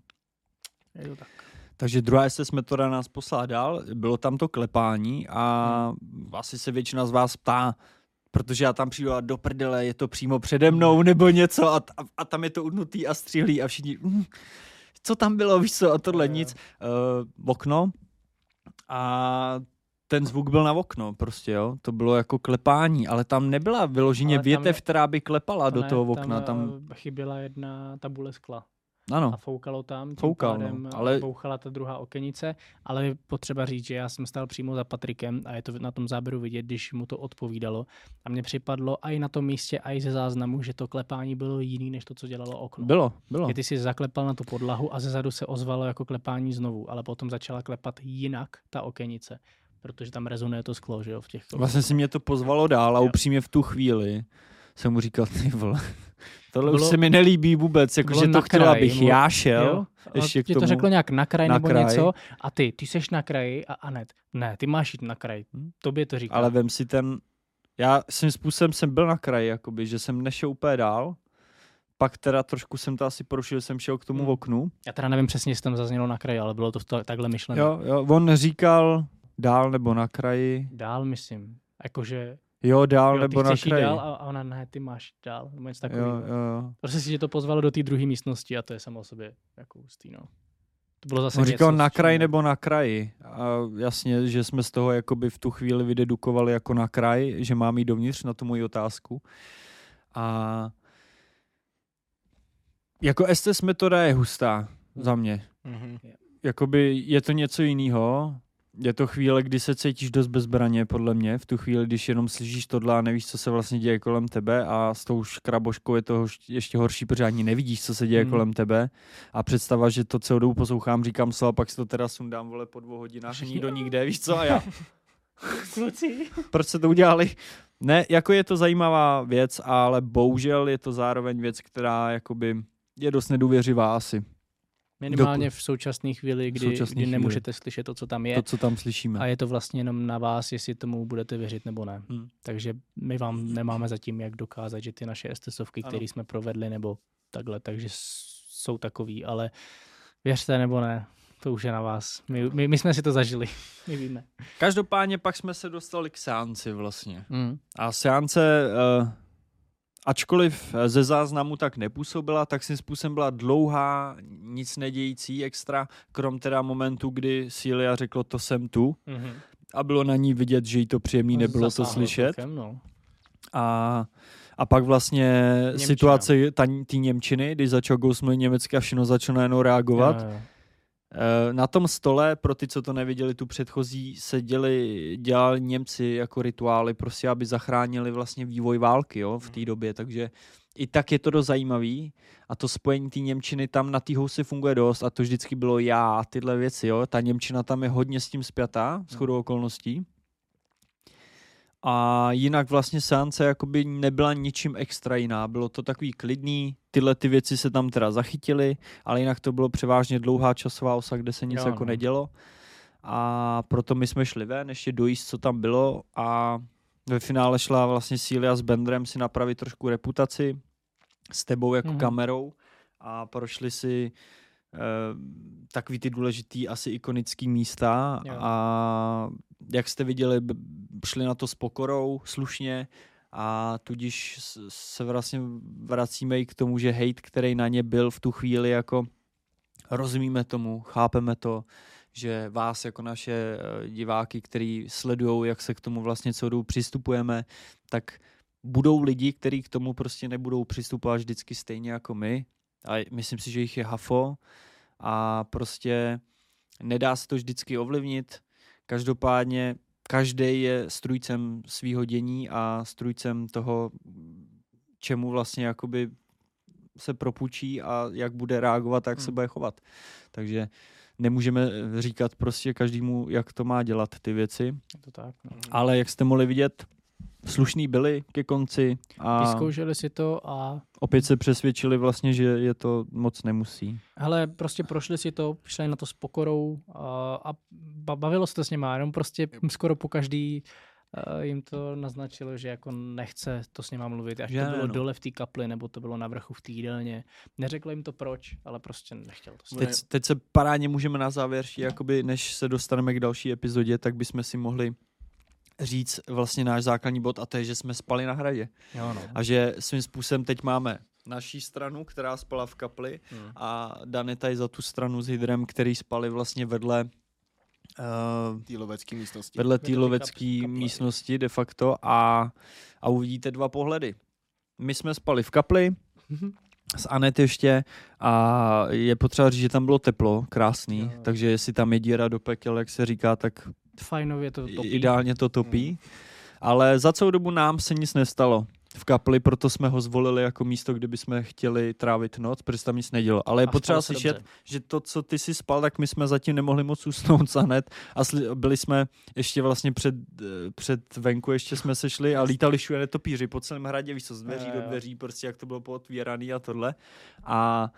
Je to tak. Takže druhá SS metoda nás poslala dál, bylo tam to klepání a asi se většina z vás ptá, protože já tam přijdu a do prdele, je to přímo přede mnou nebo něco a, a, a tam je to udnutý a střílí a všichni, mm, co tam bylo, víš co, a tohle jo. nic. Uh, okno a ten zvuk byl na okno prostě, jo, to bylo jako klepání, ale tam nebyla vyloženě Ale tam větev, je- která by klepala To do ne, toho okna, tam, eh, chyběla jedna tabule skla. ano. a foukalo tam, tím Foukal, no, pádem ale- ale... bouchala ta druhá okenice, ale je potřeba říct, že já jsem stál přímo za Patrikem a je to na tom záběru vidět, když mu to odpovídalo. A mně připadlo i na tom místě, i ze záznamu, že to klepání bylo jiný, než to, co dělalo okno. Bylo, bylo. Že ty si zaklepal na tu podlahu a ze zadu se ozvalo jako klepání znovu, ale potom začala klepat jinak ta okenice, protože tam rezonuje to sklo, že jo, v těch... Vlastně si mě to pozvalo dál a upřímně v tu chvíli jsem mu říkal, ty vole, (laughs) tohle Bylo- už se mi nelíbí vůbec, jakože to chtěla, bylo- já šel. Jo? ještě a k ti to tomu řeklo nějak na kraj na nebo kraj. něco a ty, ty seš na kraji a Anet, ne, ty máš jít na kraj, Hm. tobě to říká. Ale vem si ten, já svým způsobem jsem byl na kraji, jakoby, že jsem nešel úplně dál, pak teda trošku jsem to asi porušil, jsem šel k tomu Hmm. oknu. Já teda nevím přesně, jestli tam zaznělo na kraji, ale bylo to ta- takhle myšleno. Jo, jo, on říkal dál nebo na kraji. Dál, myslím. Jakože, Jo, dál jo, ty nebo na kraji. dál a, a ona, ne, ty máš dál, nebo něco Jo, takového. jo, jo. Prostě si tě to pozvalo do té druhé místnosti a to je samo o sobě jako hustý, no. To bylo zase On říkal něco, na s čím- kraji nebo na kraji. A jasně, že jsme z toho jakoby v tu chvíli vydedukovali jako na kraj, že mám jít dovnitř na tu moji otázku. A jako STS metoda je hustá za mě. Mhm. Jakoby je to něco jiného. Je to chvíle, kdy se cítíš dost bezbraně, podle mě, v tu chvíli, když jenom slyšíš tohle a nevíš, co se vlastně děje kolem tebe a s tou škraboškou je to ještě horší, protože ani nevidíš, co se děje Hmm. kolem tebe a představa, že to celou dobu poslouchám, říkám se a pak si to teda sundám, vole, po dvou hodinách, (laughs) nikdo nikde, víš co, a já, (laughs) Kluci. proč se to udělali? Ne, jako je to zajímavá věc, ale bohužel je to zároveň věc, která jakoby je dost nedůvěřivá asi, Minimálně v současné chvíli, kdy, současné kdy chvíli. nemůžete slyšet to, co tam je. to, co tam slyšíme. A je to vlastně jenom na vás, jestli tomu budete věřit nebo ne. Hmm. Takže my vám nemáme zatím jak dokázat, že ty naše STSovky, které jsme provedli, nebo takhle, takže jsou takový, ale věřte nebo ne, to už je na vás. My, my, my jsme si to zažili, (laughs) my víme. Každopádně pak jsme se dostali k seanci vlastně. Mm. A seance, uh, ačkoliv ze záznamu tak nepůsobila, tak svým způsobem byla dlouhá, nic nedějící extra, krom teda momentu, kdy Sília řeklo, to jsem tu. Mm-hmm. A bylo na ní vidět, že jí to příjemný nebylo to slyšet. celkem, no. A, a pak vlastně Němčina. situace té Němčiny, když začal Ghost mluvit německy a všechno začalo najednou reagovat. Jo, jo. Eh, Na tom stole, pro ty, co to neviděli, tu předchozí, se děli, dělali Němci jako rituály, prostě aby zachránili vlastně vývoj války jo, v té době, takže i tak je to dost zajímavý. A to spojení té Němčiny tam na té housy funguje dost. A to vždycky bylo já a tyhle věci, jo. Ta Němčina tam je hodně s tím spjatá, s chodou okolností. A jinak vlastně seance jakoby nebyla ničím extra jiná, bylo to takový klidný, tyhle ty věci se tam teda zachytily, ale jinak to bylo převážně dlouhá časová osa, kde se nic Jo, jako no. nedělo. A proto my jsme šli ven, ještě dojíst, co tam bylo a ve finále šla vlastně Sília s Bendrem si napravit trošku reputaci s tebou jako Mhm. mm-hmm. kamerou a prošli si eh, takový ty důležitý asi ikonický místa Jo. a jak jste viděli, šli na to s pokorou, slušně a tudíž se vlastně vracíme i k tomu, že hate, který na ně byl v tu chvíli jako rozumíme tomu, chápeme to, že vás jako naše eh, diváky, který sledují, jak se k tomu vlastně dobu přistupujeme, tak budou lidi, kteří k tomu prostě nebudou přistupovat vždycky stejně jako my. A myslím si, že jich je hafo a prostě nedá se to vždycky ovlivnit. Každopádně každý je strujcem svýho dění a strujcem toho, čemu vlastně jakoby se propůjčí a jak bude reagovat, jak se Hmm. bude chovat. Takže nemůžeme říkat prostě každému, jak to má dělat ty věci, Je to tak. No. ale jak jste mohli vidět, slušný byli ke konci a Vyzkoušeli si to a opět se přesvědčili vlastně, že je to moc nemusí. hele, prostě prošli si to, šli na to s pokorou a, a ba- bavilo se to s nima, jenom prostě skoro po každý jim to naznačilo, že jako nechce to s nima mluvit, až Že to bylo no. dole v té kapli, nebo to bylo na vrchu v té jídelně. Neřekl jim to proč, ale prostě nechtěl to s Teď, teď se parádně můžeme na závěr, jakoby, než se dostaneme k další epizodě, tak bychom si mohli říct vlastně náš základní bod a to je, že jsme spali na hradě. Jo, no. A že svým způsobem teď máme naší stranu, která spala v kapli Hmm. a Dan je tady za tu stranu s Hydrem, který spali vlastně vedle uh, Té lovecké místnosti. vedle té ty lovecké kapl- kaple. místnosti de facto a, a uvidíte dva pohledy. My jsme spali v kapli, s Anet ještě a je potřeba říct, že tam bylo teplo, krásný, Jo. takže jestli tam je díra do pekel, jak se říká, tak Fajnově to topí. ideálně to topí. Ale za celou dobu nám se nic nestalo v kapli, proto jsme ho zvolili jako místo, kde bychom chtěli trávit noc, protože tam nic nedělo. Ale je A potřeba slyšet, dobře. že to, co ty si spal, tak my jsme zatím nemohli moc usnout za hned a sli- byli jsme ještě vlastně před, eh, před venku, ještě jsme se šli a lítali všude netopíři po celém hradě, víš co, z dveří do dveří, prostě jak to bylo pootvíraný a tohle. A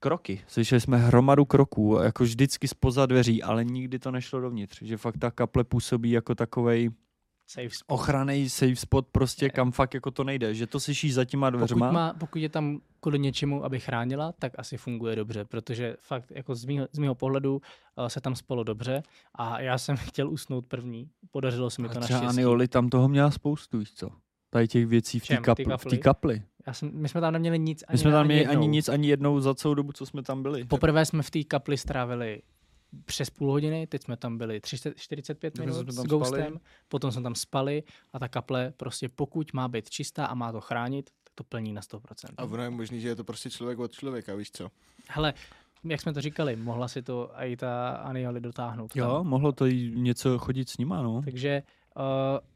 kroky. Slyšeli jsme hromadu kroků, jako vždycky spoza dveří, ale nikdy to nešlo dovnitř. Že fakt ta kaple působí jako takovej Safe spot. ochranný safe spot, prostě Je. kam fakt jako to nejde. Že to slyšíš za těma Pokud, dveřma. má, pokud je tam kvůli něčemu, aby chránila, tak asi funguje dobře, protože fakt jako z mýho, z mýho pohledu uh, se tam spalo dobře a já jsem (laughs) chtěl usnout první. Podařilo se mi to A třeba naštěstí. Anioli tam toho měla spoustu, víš co? Tady těch věcí v té kapli. V kapli? Já jsem, my jsme tam neměli nic ani My jsme tam ani ani nic, ani jednou za celou dobu, co jsme tam byli. Poprvé jsme v té kapli strávili přes půl hodiny, teď jsme tam byli 30, 45 Takže minut jsme s tam Ghostem, spali. potom jsme tam spali a ta kaple prostě pokud má být čistá a má to chránit, tak to plní na 100%. A ono je možný, že je to prostě člověk od člověka, víš co? Hele, jak jsme to říkali, mohla si to i ta Aniali dotáhnout. tam. Jo, mohlo to jí něco chodit s nima, no. Takže, uh,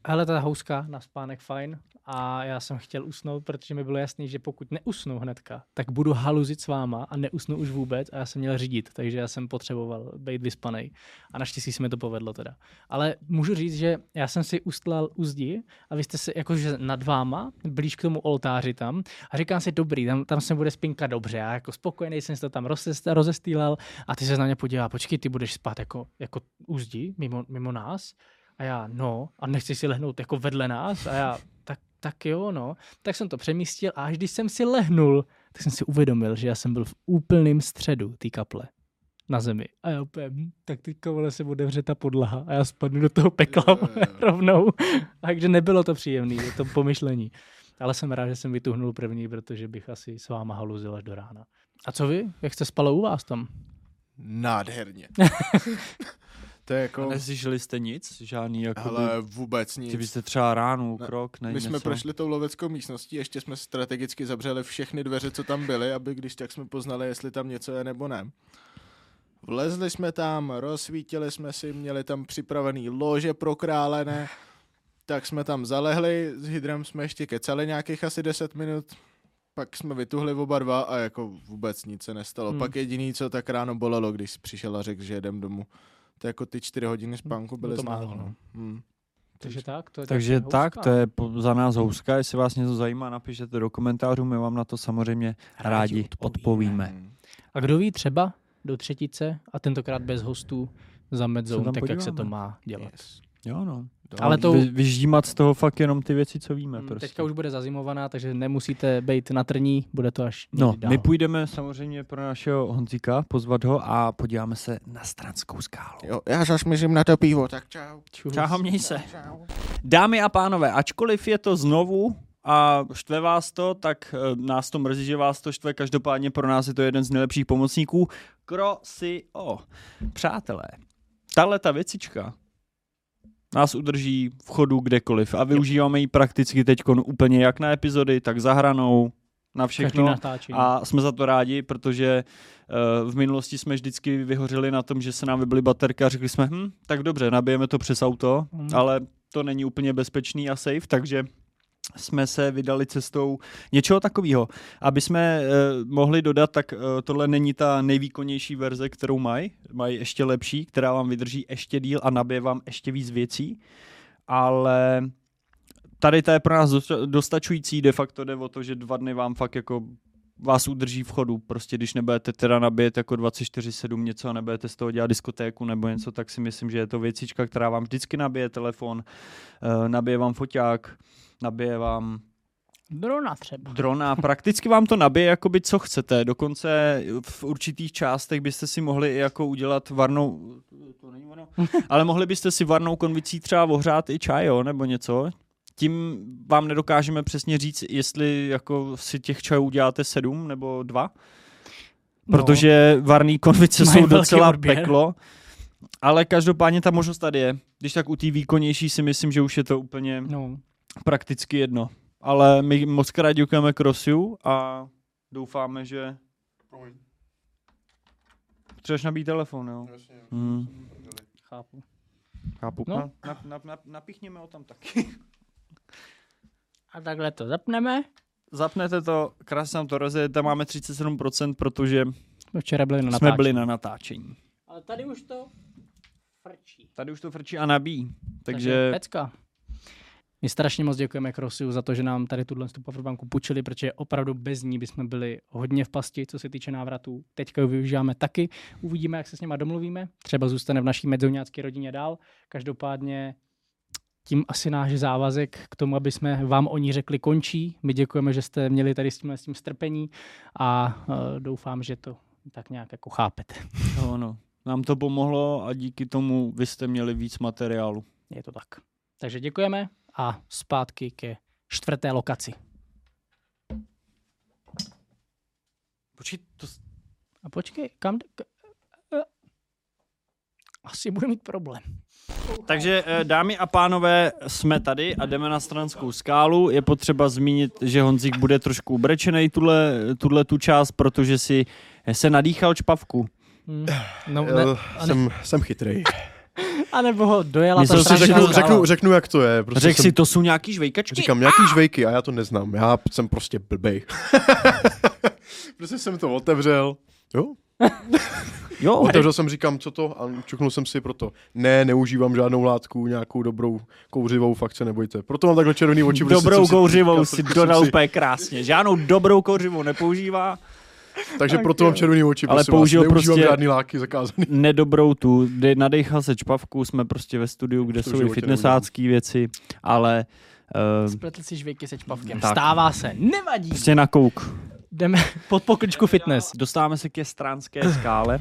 hele, ta houska na spánek fajn a já jsem chtěl usnout, protože mi bylo jasný, že pokud neusnu hnedka, tak budu haluzit s váma a neusnu už vůbec a já jsem měl řídit, takže já jsem potřeboval být vyspanej a naštěstí se mi to povedlo teda. Ale můžu říct, že já jsem si ustlal u zdi a vy jste se jakože nad váma, blíž k tomu oltáři tam a říkám si, dobrý, tam, tam se bude spinka dobře, já jako spokojený jsem si to tam rozest- rozestýlal a ty se na mě podívá, počkej, ty budeš spát jako, jako u zdi, mimo, mimo nás? A já, no, a nechci si lehnout jako vedle nás? A já, tak, jo, no. Tak jsem to přemístil a až když jsem si lehnul, tak jsem si uvědomil, že já jsem byl v úplném středu té kaple na zemi. A já úplně, hm, tak teďka vole se otevře ta podlaha a já spadnu do toho pekla Jo, jo, jo. (laughs) rovnou. Takže nebylo to příjemné, je to pomyšlení. Ale jsem rád, že jsem vytuhnul první, protože bych asi s váma haluzil až do rána. A co vy? Jak jste spalo u vás tam? Nádherně. (laughs) to je A jako... neslyšeli jste nic? Žádný jako... Ale vůbec nic. Ty byste třeba ránu, Ne, krok, ne, My jsme něco. prošli tou loveckou místností, ještě jsme strategicky zavřeli všechny dveře, co tam byly, aby když tak jsme poznali, jestli tam něco je nebo ne. Vlezli jsme tam, rozsvítili jsme si, měli tam připravený lože pro krále, ne? Tak jsme tam zalehli, s Hydrem jsme ještě kecali nějakých asi 10 minut, pak jsme vytuhli oba dva a jako vůbec nic se nestalo. Hmm. Hmm. Pak jediný, co tak ráno bolelo, když přišel a řekl, že jedem domů. To jako ty čtyři hodiny spánku byly No to málo, no. no. Hmm. Takže tak? To je Takže tak, houska. to je po- za nás houska. Jestli vás něco zajímá, napište do komentářů, my vám na to samozřejmě rádi odpovíme. Hmm. A kdo ví, třeba do třetice a tentokrát bez hostů za medzou, tak jak se to podíváme. má dělat. Yes. Jo, no. Ale to- vy, vyždímat z toho fakt jenom ty věci, co víme. Mm, Prostě. Teďka už bude zazimovaná, takže nemusíte být na trní, bude to až No, někdy dál. my půjdeme samozřejmě pro našeho Honzíka, pozvat ho a podíváme se na Stranskou skálu. Jo, já zas myslím na to pivo, tak čau. Čus. Čau, měj se. Čau. Dámy a pánové, ačkoliv je to znovu a štve vás to, tak eh, nás to mrzí, že vás to štve. Každopádně pro nás je to jeden z nejlepších pomocníků. Krosio. Přátelé, tahle ta věcička nás udrží v chodu kdekoliv a využíváme ji prakticky teď úplně jak na epizody, tak za hranou, na všechno. A jsme za to rádi, protože uh, v minulosti jsme vždycky vyhořeli na tom, že se nám vybily baterky a řekli jsme, hm, tak dobře, nabijeme to přes auto, Mm. ale to není úplně bezpečný a safe, takže jsme se vydali cestou něčeho takového. Aby jsme uh, mohli dodat, tak uh, tohle není ta nejvýkonnější verze, kterou mají. Mají ještě lepší, která vám vydrží ještě díl a nabije vám ještě víc věcí. Ale tady to je pro nás dosta- dostačující, de facto jde o to, že dva dny vám fakt jako vás udrží v chodu. Prostě když nebudete teda nabíjet jako 24-7 něco a nebudete z toho dělat diskotéku nebo něco, tak si myslím, že je to věcička, která vám vždycky nabije telefon, eh, nabije vám foťák, nabije vám Drona třeba. drona, prakticky vám to nabije jakoby co chcete, dokonce v určitých částech byste si mohli i jako udělat varnou, to není ono, (laughs) ale mohli byste si varnou konvicí třeba ohřát i čaj, jo, nebo něco. Tím vám nedokážeme přesně říct, jestli jako si těch čajů uděláte sedm nebo dva, protože varný konvice No. Mají jsou docela odběr. peklo. Ale každopádně ta možnost tady je. Když tak u té výkonnější si myslím, že už je to úplně No, no. prakticky jedno. Ale my moc krát děkujeme Krosiu a doufáme, že... Potřebuješ nabít telefon, jo? Hmm, chápu. chápu. No. No. Na, na, na, napichněme ho tam taky. A takhle to zapneme. Zapnete to, krásně nám to rozjede, tam máme 37%, protože Jsme včera byli na jsme natáčení. byli na natáčení. Ale tady už to frčí. Tady už to frčí a nabíjí, Takže takže pecka. My strašně moc děkujeme Krosiu za to, že nám tady tuhle tu powerbanku půjčili, protože opravdu bez ní bychom byli hodně v pasti, co se týče návratů. Teďka ji využíváme taky. Uvidíme, jak se s nima domluvíme. Třeba zůstane v naší medzoňácké rodině dál. Každopádně tím asi náš závazek k tomu, aby jsme vám o ní řekli, končí. My děkujeme, že jste měli tady s tím, s tím strpení a uh, doufám, že to tak nějak jako chápete. (laughs) no, no. Nám to pomohlo a díky tomu vy jste měli víc materiálu. Je to tak. Takže děkujeme a zpátky ke čtvrté lokaci. Počkej, to, A počkej, kam... K... asi bude mít problém. Takže eh, dámy a pánové, jsme tady a jdeme na stranskou skálu. Je potřeba zmínit, že Honzík bude trošku ubrečenej tuhle, tuhle tu část, protože si se nadýchal čpavku. Hmm. No, Ne, ne, jsem, jsem chytrej. a nebo ho dojela Myslel ta strašná řeknu, řeknu, řeknu, jak to je. Prostě Řekl jsem, si, to jsou nějaký žvejkačky? Říkám, nějaký žvejky a já to neznám. Já jsem prostě blbej. (laughs) prostě jsem to otevřel. Jo, (laughs) Jo, otevřel jsem, říkám, co to? A čuknul jsem si proto. Ne, neužívám žádnou látku, nějakou dobrou kouřivou, fakt se nebojte. Proto mám takhle červený oči. dobrou si- kouřivou si protože dodal si- úplně krásně. Žádnou dobrou kouřivou nepoužívá, Takže Tak proto jo. mám červený oči, Ale použil vás. Prostě- žádný láky zakázaný. (laughs) nedobrou tu, kdy nadechal se čpavku, jsme prostě ve studiu, kde To jsou i fitnessácké věci, ale uh, Spletl si žvejky se čpavkem. Tak. Stává se, nevadí. prostě na kouk. Jdeme (laughs) pod pokličku fitness. Dostáváme se ke stránské skále,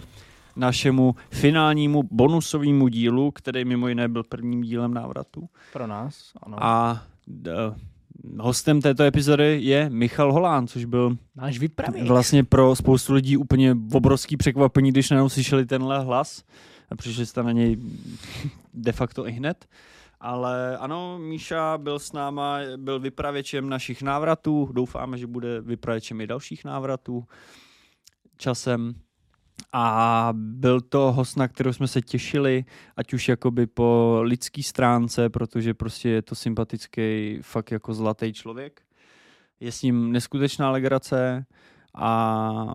našemu finálnímu bonusovému dílu, který mimo jiné byl prvním dílem návratu. Pro nás, ano. A hostem této epizody je Michal Holán, což byl Náš vlastně pro spoustu lidí úplně obrovský překvapení, když najednou slyšeli tenhle hlas a přišli jste na něj de facto i hned. Ale ano, Míša byl s náma, byl vypravěčem našich návratů, doufáme, že bude vypravěčem i dalších návratů časem. A byl to host, na kterou jsme se těšili, ať už jakoby po lidský stránce, protože prostě je to sympatický, fakt jako zlatý člověk. Je s ním neskutečná legrace a,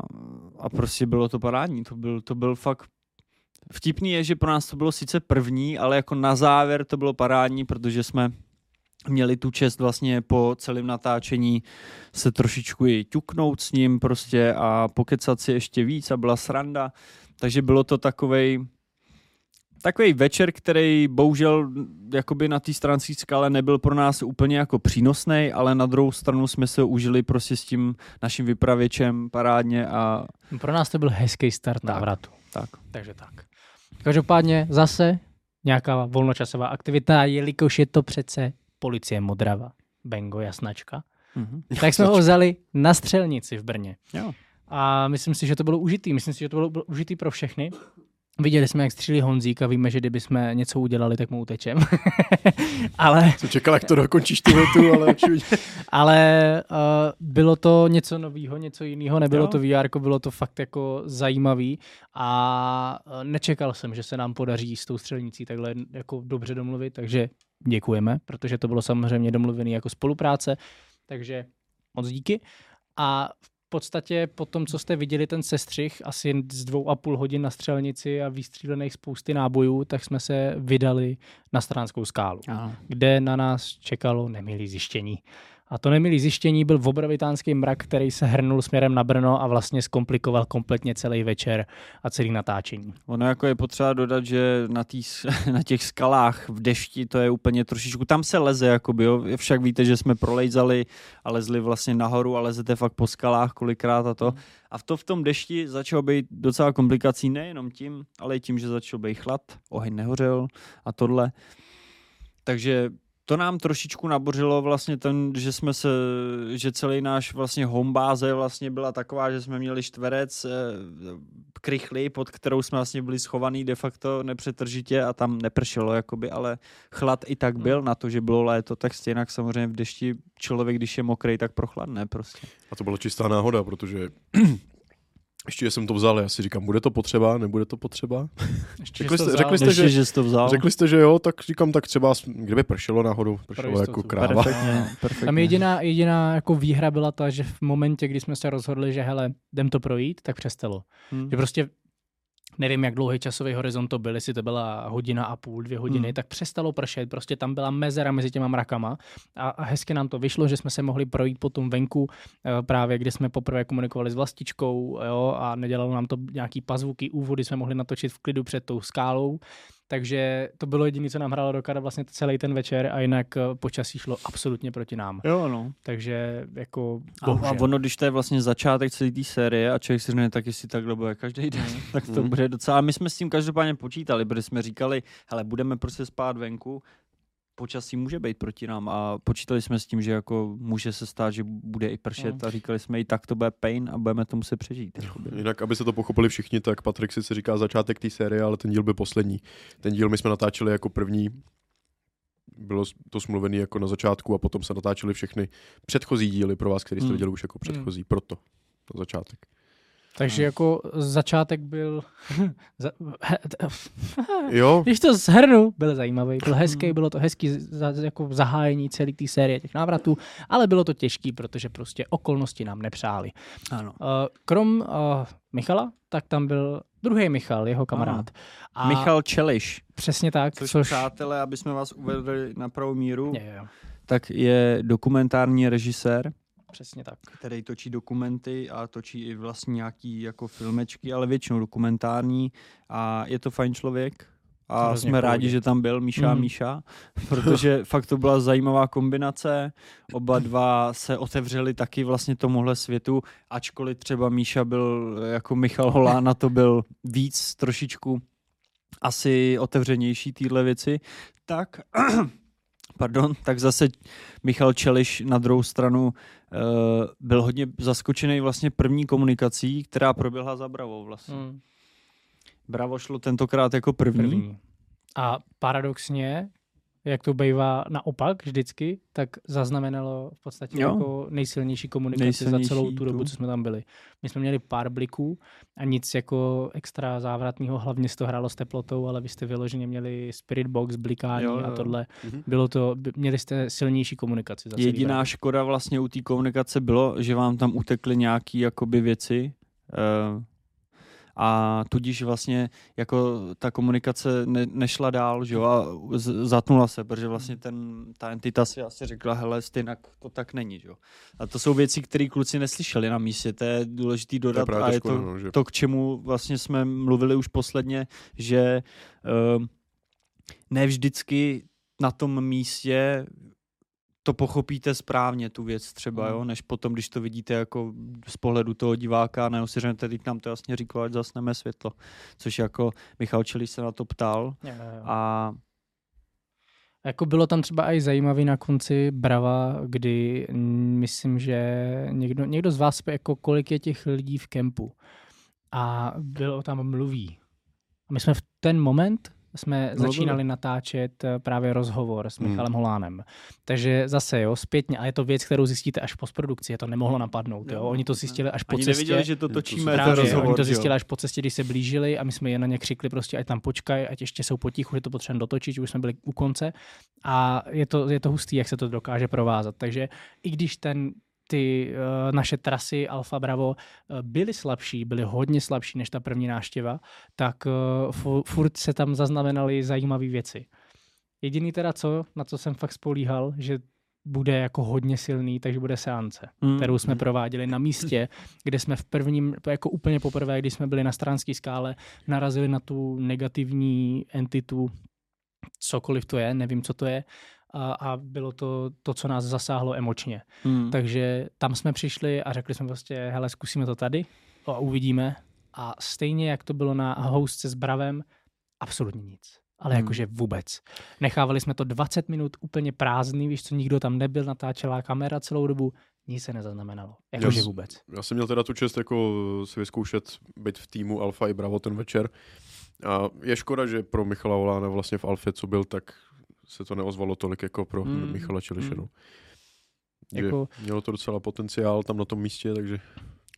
a prostě bylo to parádní. To byl, to byl fakt Vtipný je, že pro nás to bylo sice první, ale jako na závěr to bylo parádní, protože jsme měli tu čest vlastně po celém natáčení se trošičku i ťuknout s ním prostě a pokecat si ještě víc a byla sranda. Takže bylo to takovej takový večer, který bohužel jakoby na té stránské skále nebyl pro nás úplně jako přínosný, ale na druhou stranu jsme se užili prostě s tím naším vypravěčem parádně a Pro nás to byl hezký start Tak. návratu. tak. Takže tak. Každopádně zase nějaká volnočasová aktivita, jelikož je to přece policie Modrava, Bengo jasnačka, Mhm. tak jsme ho vzali na střelnici v Brně. Jo. A myslím si, že to bylo užitý. Myslím si, že to bylo bylo užitý pro všechny. Viděli jsme, jak střílí Honzík a víme, že kdyby jsme něco udělali, tak mu utečem. (laughs) ale Jsem čekal, jak to dokončíš tu větu, ale (laughs) ale uh, bylo to něco nového, něco jiného, nebylo Jo. to VR, bylo to fakt jako zajímavý a uh, nečekal jsem, že se nám podaří s tou střelnicí takhle jako dobře domluvit, takže děkujeme, protože to bylo samozřejmě domluvené jako spolupráce, takže moc díky. A v podstatě po tom, co jste viděli ten sestřih, asi z dvou a půl hodin na střelnici a vystřílených spousty nábojů, tak jsme se vydali na Stranskou skálu Ano. kde na nás čekalo nemilý zjištění. A to nemilý zjištění byl obrovitánský mrak, který se hrnul směrem na Brno a vlastně zkomplikoval kompletně celý večer a celý natáčení. Ono jako je potřeba dodat, že na, tý, (laughs) na těch skalách v dešti to je úplně trošičku, tam se leze, jakoby, jo. Však víte, že jsme prolejzali a lezli vlastně nahoru a lezete fakt po skalách kolikrát a to. A v to v tom dešti začalo být docela komplikací nejenom tím, ale i tím, že začal být chlad, oheň nehořel a tohle. Takže to nám trošičku nabořilo vlastně ten, že jsme se, že celý náš vlastně homebáze vlastně byla taková, že jsme měli čtverec eh, krychly, pod kterou jsme vlastně byli schovaný de facto nepřetržitě a tam nepršelo jakoby, ale chlad i tak byl na to, že bylo léto, tak stejně samozřejmě v dešti člověk, když je mokrý, tak prochladne prostě. A to byla čistá náhoda, protože ještě jsem to vzal, já si říkám, bude to potřeba, nebude to potřeba. (laughs) Ještě Řekli jste- vzal? řekli jste, Ještě, že- že jsi to vzal. Řekli jste, že jo, tak říkám, tak třeba, kdyby pršelo náhodou, pršelo jistotu. jako kráva. Perfektně, (laughs) perfektně. Tam jediná, jediná jako výhra byla ta, že v momentě, kdy jsme se rozhodli, že hele, jdem to projít, tak přestalo. Hmm. Že prostě nevím, jak dlouhý časový horizont to byl, jestli to byla hodina a půl, dvě hodiny, Hmm. tak přestalo pršet, prostě tam byla mezera mezi těma mrakama a, a hezky nám to vyšlo, že jsme se mohli projít potom venku, eh, právě kde jsme poprvé komunikovali s vlastičkou jo, a nedělalo nám to nějaký pazvuky, úvody jsme mohli natočit v klidu před tou skálou, takže to bylo jediné, co nám hrálo do kara vlastně celý ten večer a jinak eh, počasí šlo absolutně proti nám. Jo, no. Takže jako A, bohužel. a ono, když to je vlastně začátek celé té série a člověk si řekne, tak jestli takhle bude každý den, tak to Mm. bude docela. A my jsme s tím každopádně počítali, protože jsme říkali, hele, budeme prostě spát venku, počasí může být proti nám a počítali jsme s tím, že jako může se stát, že bude i pršet a říkali jsme i tak to bude pain a budeme to muset přežít. jakoby. Jinak, aby se to pochopili všichni, tak Patrik si říká začátek té série, ale ten díl byl poslední. Ten díl my jsme natáčeli jako první, bylo to smluvený jako na začátku a potom se natáčely všechny předchozí díly pro vás, který jste Hmm. viděli už jako předchozí, proto na začátek. Takže jako začátek byl... (laughs) Jo, Když to zhrnu, byl zajímavý, byl hezký, bylo to hezký za, jako zahájení celé té série těch návratů, ale bylo to těžký, protože prostě okolnosti nám nepřáli. Ano. Uh, krom uh, Michala, tak tam byl druhý Michal, jeho kamarád. A Michal Čeliš, Přesně tak, což, což... přátelé, aby jsme vás uvedli na pravou míru, Je, jo, tak je dokumentární režisér, přesně tak. který točí dokumenty a točí i vlastně nějaký jako filmečky, ale většinou dokumentární a je to fajn člověk. A Hrozně jsme pohodě. rádi, že tam byl Míša a Mhm. Míša, protože (laughs) fakt to byla zajímavá kombinace. Oba dva se otevřeli taky vlastně tomuhle světu, ačkoliv třeba Míša byl jako Michal Holá, na to byl víc trošičku asi otevřenější týhle věci, tak (clears throat) pardon, tak zase Michal Čeliš na druhou stranu uh, byl hodně zaskočený vlastně první komunikací, která proběhla za Bravo vlastně. Hmm. Bravo šlo tentokrát jako první. První. A paradoxně, jak to bývá naopak vždycky, tak zaznamenalo v podstatě Jo. jako nejsilnější komunikaci Nejsilnější za celou tu dobu, tu. co jsme tam byli. My jsme měli pár bliků a nic jako extra závratného, hlavně se to hrálo s teplotou, ale vy jste vyloženě měli spirit box, blikání Jo, a jo. tohle. Mhm. Bylo to, měli jste silnější komunikaci za celý Jediná Bravo. škoda vlastně u té komunikace bylo, že vám tam utekly nějaký jakoby věci uh, a tudíž vlastně jako ta komunikace ne, nešla dál, že jo, a z, zatnula se, protože vlastně ten, ta entita si asi řekla, hele, stejnak to tak není, že jo. A to jsou věci, které kluci neslyšeli na místě, to je důležitý to je dodat a je škoda, to, no, že to, k čemu vlastně jsme mluvili už posledně, že uh, ne vždycky na tom místě to pochopíte správně, tu věc třeba, Hmm. jo, než potom, když to vidíte jako z pohledu toho diváka, nebo si řeknete, teď nám to jasně říkal, ať zasneme světlo. Což jako Michal Čelíš se na to ptal Jo, jo, a Jako bylo tam třeba i zajímavý na konci Brava, kdy mm, myslím, že někdo, někdo z vás jako kolik je těch lidí v kempu a bylo tam mluví. A my jsme v ten moment jsme Mluvili. začínali natáčet eh, právě rozhovor s Hmm. Michalem Holánem. Takže zase, jo, zpětně, a je to věc, kterou zjistíte až v postprodukci, je to nemohlo napadnout, jo. Oni to zjistili až po ani cestě. nevěděli, že to To točíme, jsou ten Právě, rozhovor. oni to že jo. zjistili až po cestě, když se blížili a my jsme je na ně křikli prostě, ať tam počkaj, ať ještě jsou potichu, že to potřebujeme dotočit, že už jsme byli u konce a je to, je to hustý, jak se to dokáže provázat. Takže i když ten ty uh, naše trasy Alfa Bravo uh, byly slabší, byly hodně slabší než ta první náštěva, tak uh, fu- furt se tam zaznamenaly zajímavé věci. Jediný teda co, na co jsem fakt spolíhal, že bude jako hodně silný, takže bude seance Mm. kterou jsme prováděli na místě, kde jsme v prvním, jako úplně poprvé, když jsme byli na stránské skále, narazili na tu negativní entitu, cokoliv to je, nevím, co to je, a, a bylo to to, co nás zasáhlo emočně. Mm. Takže tam jsme přišli a řekli jsme prostě, hele, zkusíme to tady a uvidíme. A stejně, jak to bylo na hostce s Bravem, absolutně nic. Ale Hmm. jakože vůbec. Nechávali jsme to 20 minut úplně prázdný, víš co, nikdo tam nebyl, natáčela kamera celou dobu, nic se nezaznamenalo. Jakože vůbec. Já jsem měl teda tu čest jako si vyzkoušet být v týmu Alfa i Bravo ten večer. A je škoda, že pro Michala Volána vlastně v Alfě, co byl, tak se to neozvalo tolik jako pro Mm. Michala Čeliše. mm. Jako- Mělo to docela potenciál tam na tom místě, takže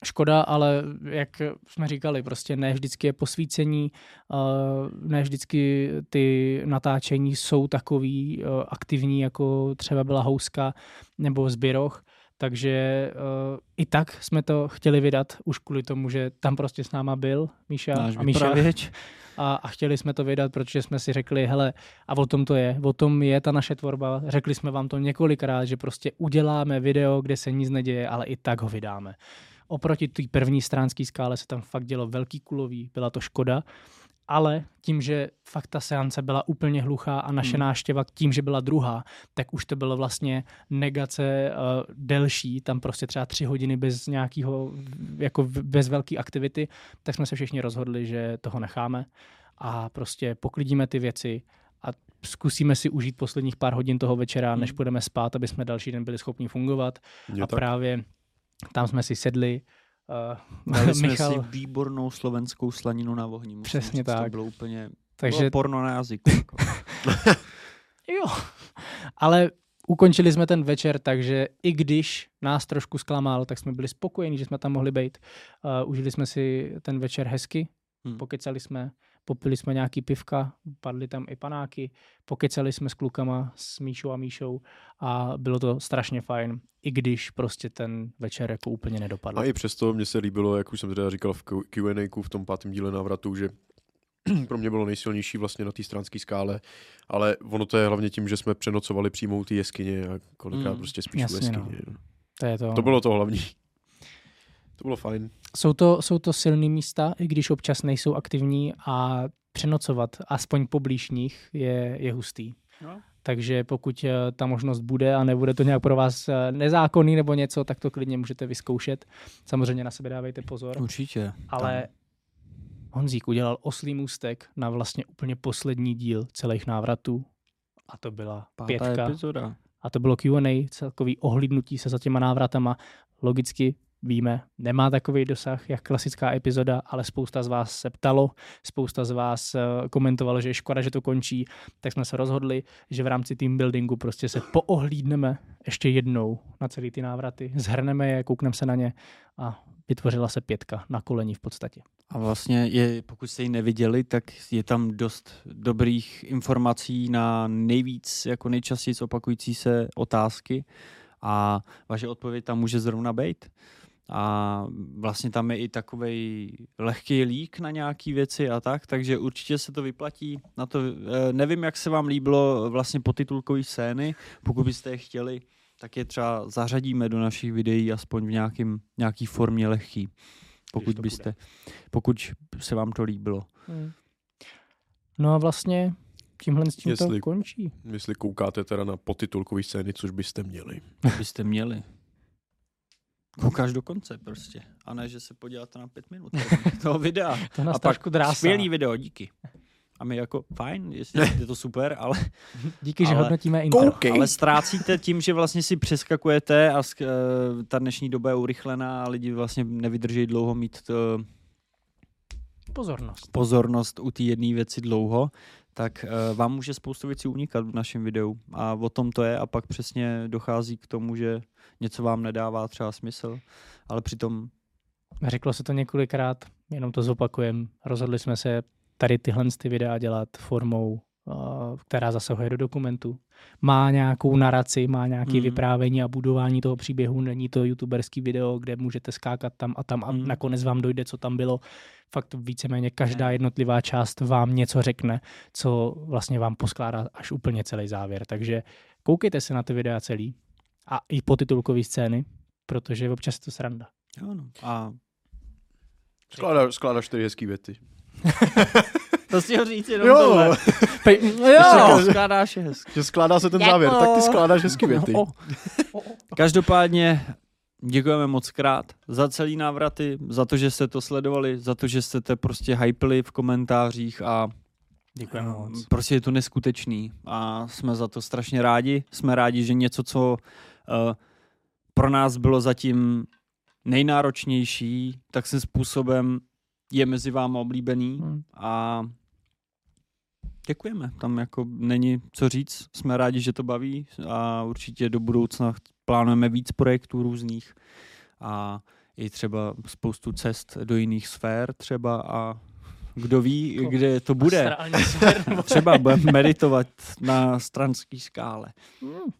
Škoda, ale jak jsme říkali, prostě ne vždycky je posvícení, uh, ne vždycky ty natáčení jsou takový uh, aktivní, jako třeba byla Houska nebo Zběroch, takže uh, i tak jsme to chtěli vydat, už kvůli tomu, že tam prostě s náma byl Míša Náš a Míša vypravěč. a, a chtěli jsme to vydat, protože jsme si řekli, hele, a o tom to je, o tom je ta naše tvorba. Řekli jsme vám to několikrát, že prostě uděláme video, kde se nic neděje, ale i tak ho vydáme. Oproti té první stránské skále se tam fakt dělo velký kulový, byla to škoda, ale tím, že fakt ta seance byla úplně hluchá a naše Hmm. náštěva tím, že byla druhá, tak už to bylo vlastně negace uh, delší, tam prostě třeba tři hodiny bez nějakého, jako bez velké aktivity, tak jsme se všichni rozhodli, že toho necháme a prostě poklidíme ty věci a zkusíme si užít posledních pár hodin toho večera, než Hmm. půjdeme spát, aby jsme další den byli schopni fungovat. Je a tak. právě tam jsme si sedli. Uh, Dali jsme Michal, si výbornou slovenskou slaninu na ohni. musím Přesně říct, To tak. bylo úplně takže bylo porno na jazyku. Jako. (laughs) jo. Ale ukončili jsme ten večer, takže i když nás trošku zklamal, tak jsme byli spokojení, že jsme tam mohli být. Uh, užili jsme si ten večer hezky, Hmm. pokecali jsme, popili jsme nějaký pivka, padly tam i panáky, pokecali jsme s klukama, s Míšou a Míšou a bylo to strašně fajn, i když prostě ten večer jako úplně nedopadl. A i přesto mně se líbilo, jak už jsem teda říkal v Q&A v tom pátém díle návratu, že (clears throat) pro mě bylo nejsilnější vlastně na té stránské skále, ale ono to je hlavně tím, že jsme přenocovali přímo u té jeskyně a kolikrát Mm, prostě spíš jasně, u jeskyně. no. No. To, je to. To bylo to hlavní. To bylo fajn. Jsou to, jsou to silné místa, i když občas nejsou aktivní a přenocovat aspoň poblíž nich je, je hustý. No. Takže pokud eh, ta možnost bude a nebude to nějak pro vás eh, nezákonný nebo něco, tak to klidně můžete vyzkoušet. Samozřejmě na sebe dávejte pozor. Určitě. Ale Honzík udělal oslý můstek na vlastně úplně poslední díl celých návratů a to byla Pátá pětka. epizoda. A to bylo Q&A, celkový ohlídnutí se za těma návratama. Logicky víme, nemá takový dosah, jak klasická epizoda, ale spousta z vás se ptalo, spousta z vás eh, komentovalo, že je škoda, že to končí, tak jsme se rozhodli, že v rámci team buildingu prostě se poohlídneme ještě jednou na celý ty návraty, zhrneme je, koukneme se na ně a vytvořila se pětka na koleni v podstatě. A vlastně je, pokud jste ji neviděli, tak je tam dost dobrých informací na nejvíc, jako nejčastěji opakující se otázky a vaše odpověď tam může zrovna být. A vlastně tam je i takový lehký lík na nějaké věci a tak, takže určitě se to vyplatí. Na to, eh, nevím, jak se vám líbilo vlastně potitulkové scény, pokud byste je chtěli, tak je třeba zařadíme do našich videí aspoň v nějakým, nějaký formě lehký. Pokud to byste, pokud se vám to líbilo. No a vlastně tímhle s tím to Jestli- končí. Jestli koukáte teda na potitulkové scény, což byste měli. byste měli. Koukáš do konce prostě. A ne, že se podíváte na pět minut (laughs) toho videa. To nás A pak trošku drásá. skvělý video, díky. A my jako, fajn, jestli (laughs) je to super, ale, Díky, že ale- hodnotíme intro. Koukej. ale ztrácíte tím, že vlastně si přeskakujete a sk- eh, ta dnešní doba je urychlená a lidi vlastně nevydrží dlouho mít to, Pozornost. pozornost u té jedné věci dlouho, tak uh, vám může spoustu věcí unikat v našem videu. A o tom to je a pak přesně dochází k tomu, že něco vám nedává třeba smysl, ale přitom Řeklo se to několikrát, jenom to zopakujem. Rozhodli jsme se tady tyhle ty videa dělat formou, která zasahuje do dokumentu. Má nějakou naraci, má nějaké Mhm. vyprávění a budování toho příběhu. Není to youtuberský video, kde můžete skákat tam a tam a Mhm. nakonec vám dojde, co tam bylo. Fakt víceméně každá Ne. jednotlivá část vám něco řekne, co vlastně vám poskládá až úplně celý závěr. Takže koukejte se na ty videa celý a i po titulkové scény, protože občas je to sranda. jo, no. a Skládáš, skládáš čtyři hezký věty. (laughs) to si ho říct jenom Jo, tohle. (laughs) Pej, Jo, skládáš je hezky. že skládá se ten závěr, tak ty skládáš hezký věty. O, (laughs) Každopádně děkujeme moc krát za celý návraty, za to, že jste to sledovali, za to, že jste to prostě hypili v komentářích a Děkujeme moc. Prostě je to neskutečný a jsme za to strašně rádi. Jsme rádi, že něco, co uh, pro nás bylo zatím nejnáročnější, tak se způsobem je mezi váma oblíbený Hmm. a děkujeme. Tam jako není co říct. Jsme rádi, že to baví a určitě do budoucna plánujeme víc projektů různých a i třeba spoustu cest do jiných sfér třeba a kdo ví, Jako kde to bude. (laughs) Třeba budeme meditovat na stranský skále. Hmm.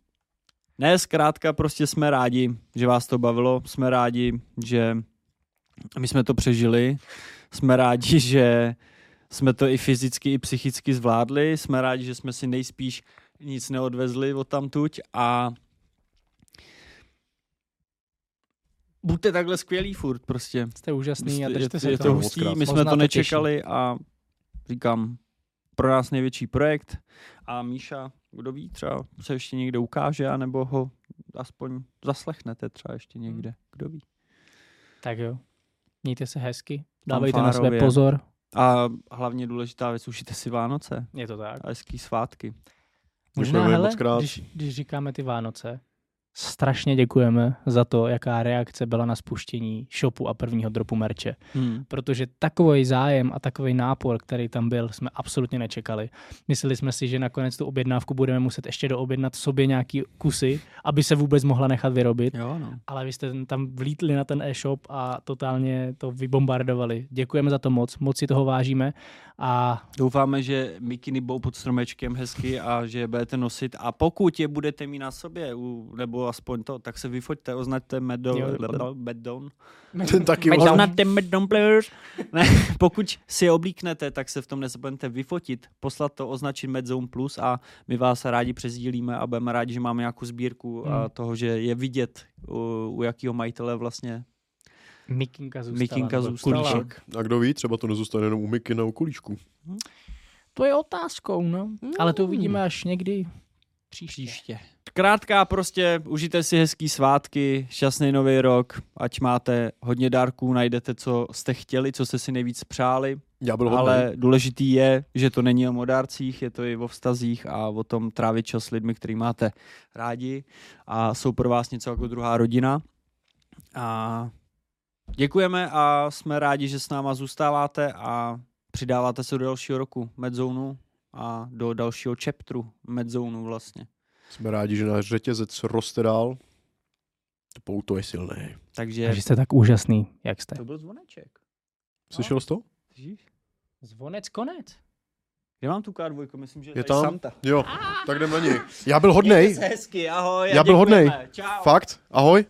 Ne, zkrátka prostě jsme rádi, že vás to bavilo, jsme rádi, že my jsme to přežili, jsme rádi, že jsme to i fyzicky, i psychicky zvládli, jsme rádi, že jsme si nejspíš nic neodvezli od tamtuť a buďte takhle skvělí furt prostě. Jste úžasný a je, držte je, se je toho. to hustý, my jsme to nečekali a říkám, pro nás největší projekt a Míša, kdo ví, třeba se ještě někde ukáže, anebo ho aspoň zaslechnete třeba ještě někde, kdo ví. Tak jo. Mějte se hezky. Dávejte na sebe Fanfárově. pozor. A hlavně důležitá věc, užijte si Vánoce Je to tak. a hezký svátky. Možná, hele, moc krát. když, když říkáme ty Vánoce, strašně děkujeme za to, jaká reakce byla na spuštění shopu a prvního dropu merče. Hmm. Protože takový zájem a takový nápor, který tam byl, jsme absolutně nečekali. Mysleli jsme si, že nakonec tu objednávku budeme muset ještě doobjednat sobě nějaký kusy, aby se vůbec mohla nechat vyrobit. Jo, no. Ale vy jste tam vlítli na ten e-shop a totálně to vybombardovali. Děkujeme za to moc, moc si toho vážíme a Doufáme, že mikiny budou pod stromečkem hezky a že je budete nosit. A pokud je budete mít na sobě, u, nebo aspoň to, tak se vyfoďte, označte. Medon. Ten taky Medon players. Ne, (laughs) pokud si je oblíknete, tak se v tom nezapomeňte vyfotit, poslat to, označit Medzone Plus a my vás rádi přezdílíme a budeme rádi, že máme nějakou sbírku a Hmm. toho, že je vidět, u, u jakého majitele vlastně Mikinka zůstala. Mikinka zůstala. Kulíček. A kdo ví, třeba to nezůstane jenom u Miky na kulíčku. To je otázkou, no. Ale to uvidíme až někdy příště. příště. Krátká prostě, užijte si hezký svátky, šťastný nový rok, ať máte hodně dárků, najdete, co jste chtěli, co jste si nejvíc přáli, Já byl hodný. ale důležitý je, že to není o dárcích, je to i o vztazích a o tom trávit čas s lidmi, který máte rádi a jsou pro vás něco jako druhá rodina. A děkujeme a jsme rádi, že s náma zůstáváte a přidáváte se do dalšího roku Medzonu a do dalšího chapteru Medzonu vlastně. Jsme rádi, že náš řetězec roste dál. To pouto je silné. Takže Takže jste tak úžasný, jak jste. to byl zvoneček. Slyšel jsi to? Slyšíš? Zvonec konec. Kde mám tu K2? Myslím, že Je tam? Santa. Jo, tak jdem na něj. Já byl hodnej. Hezky, ahoj. Já byl hodnej. Čau. Fakt? Ahoj.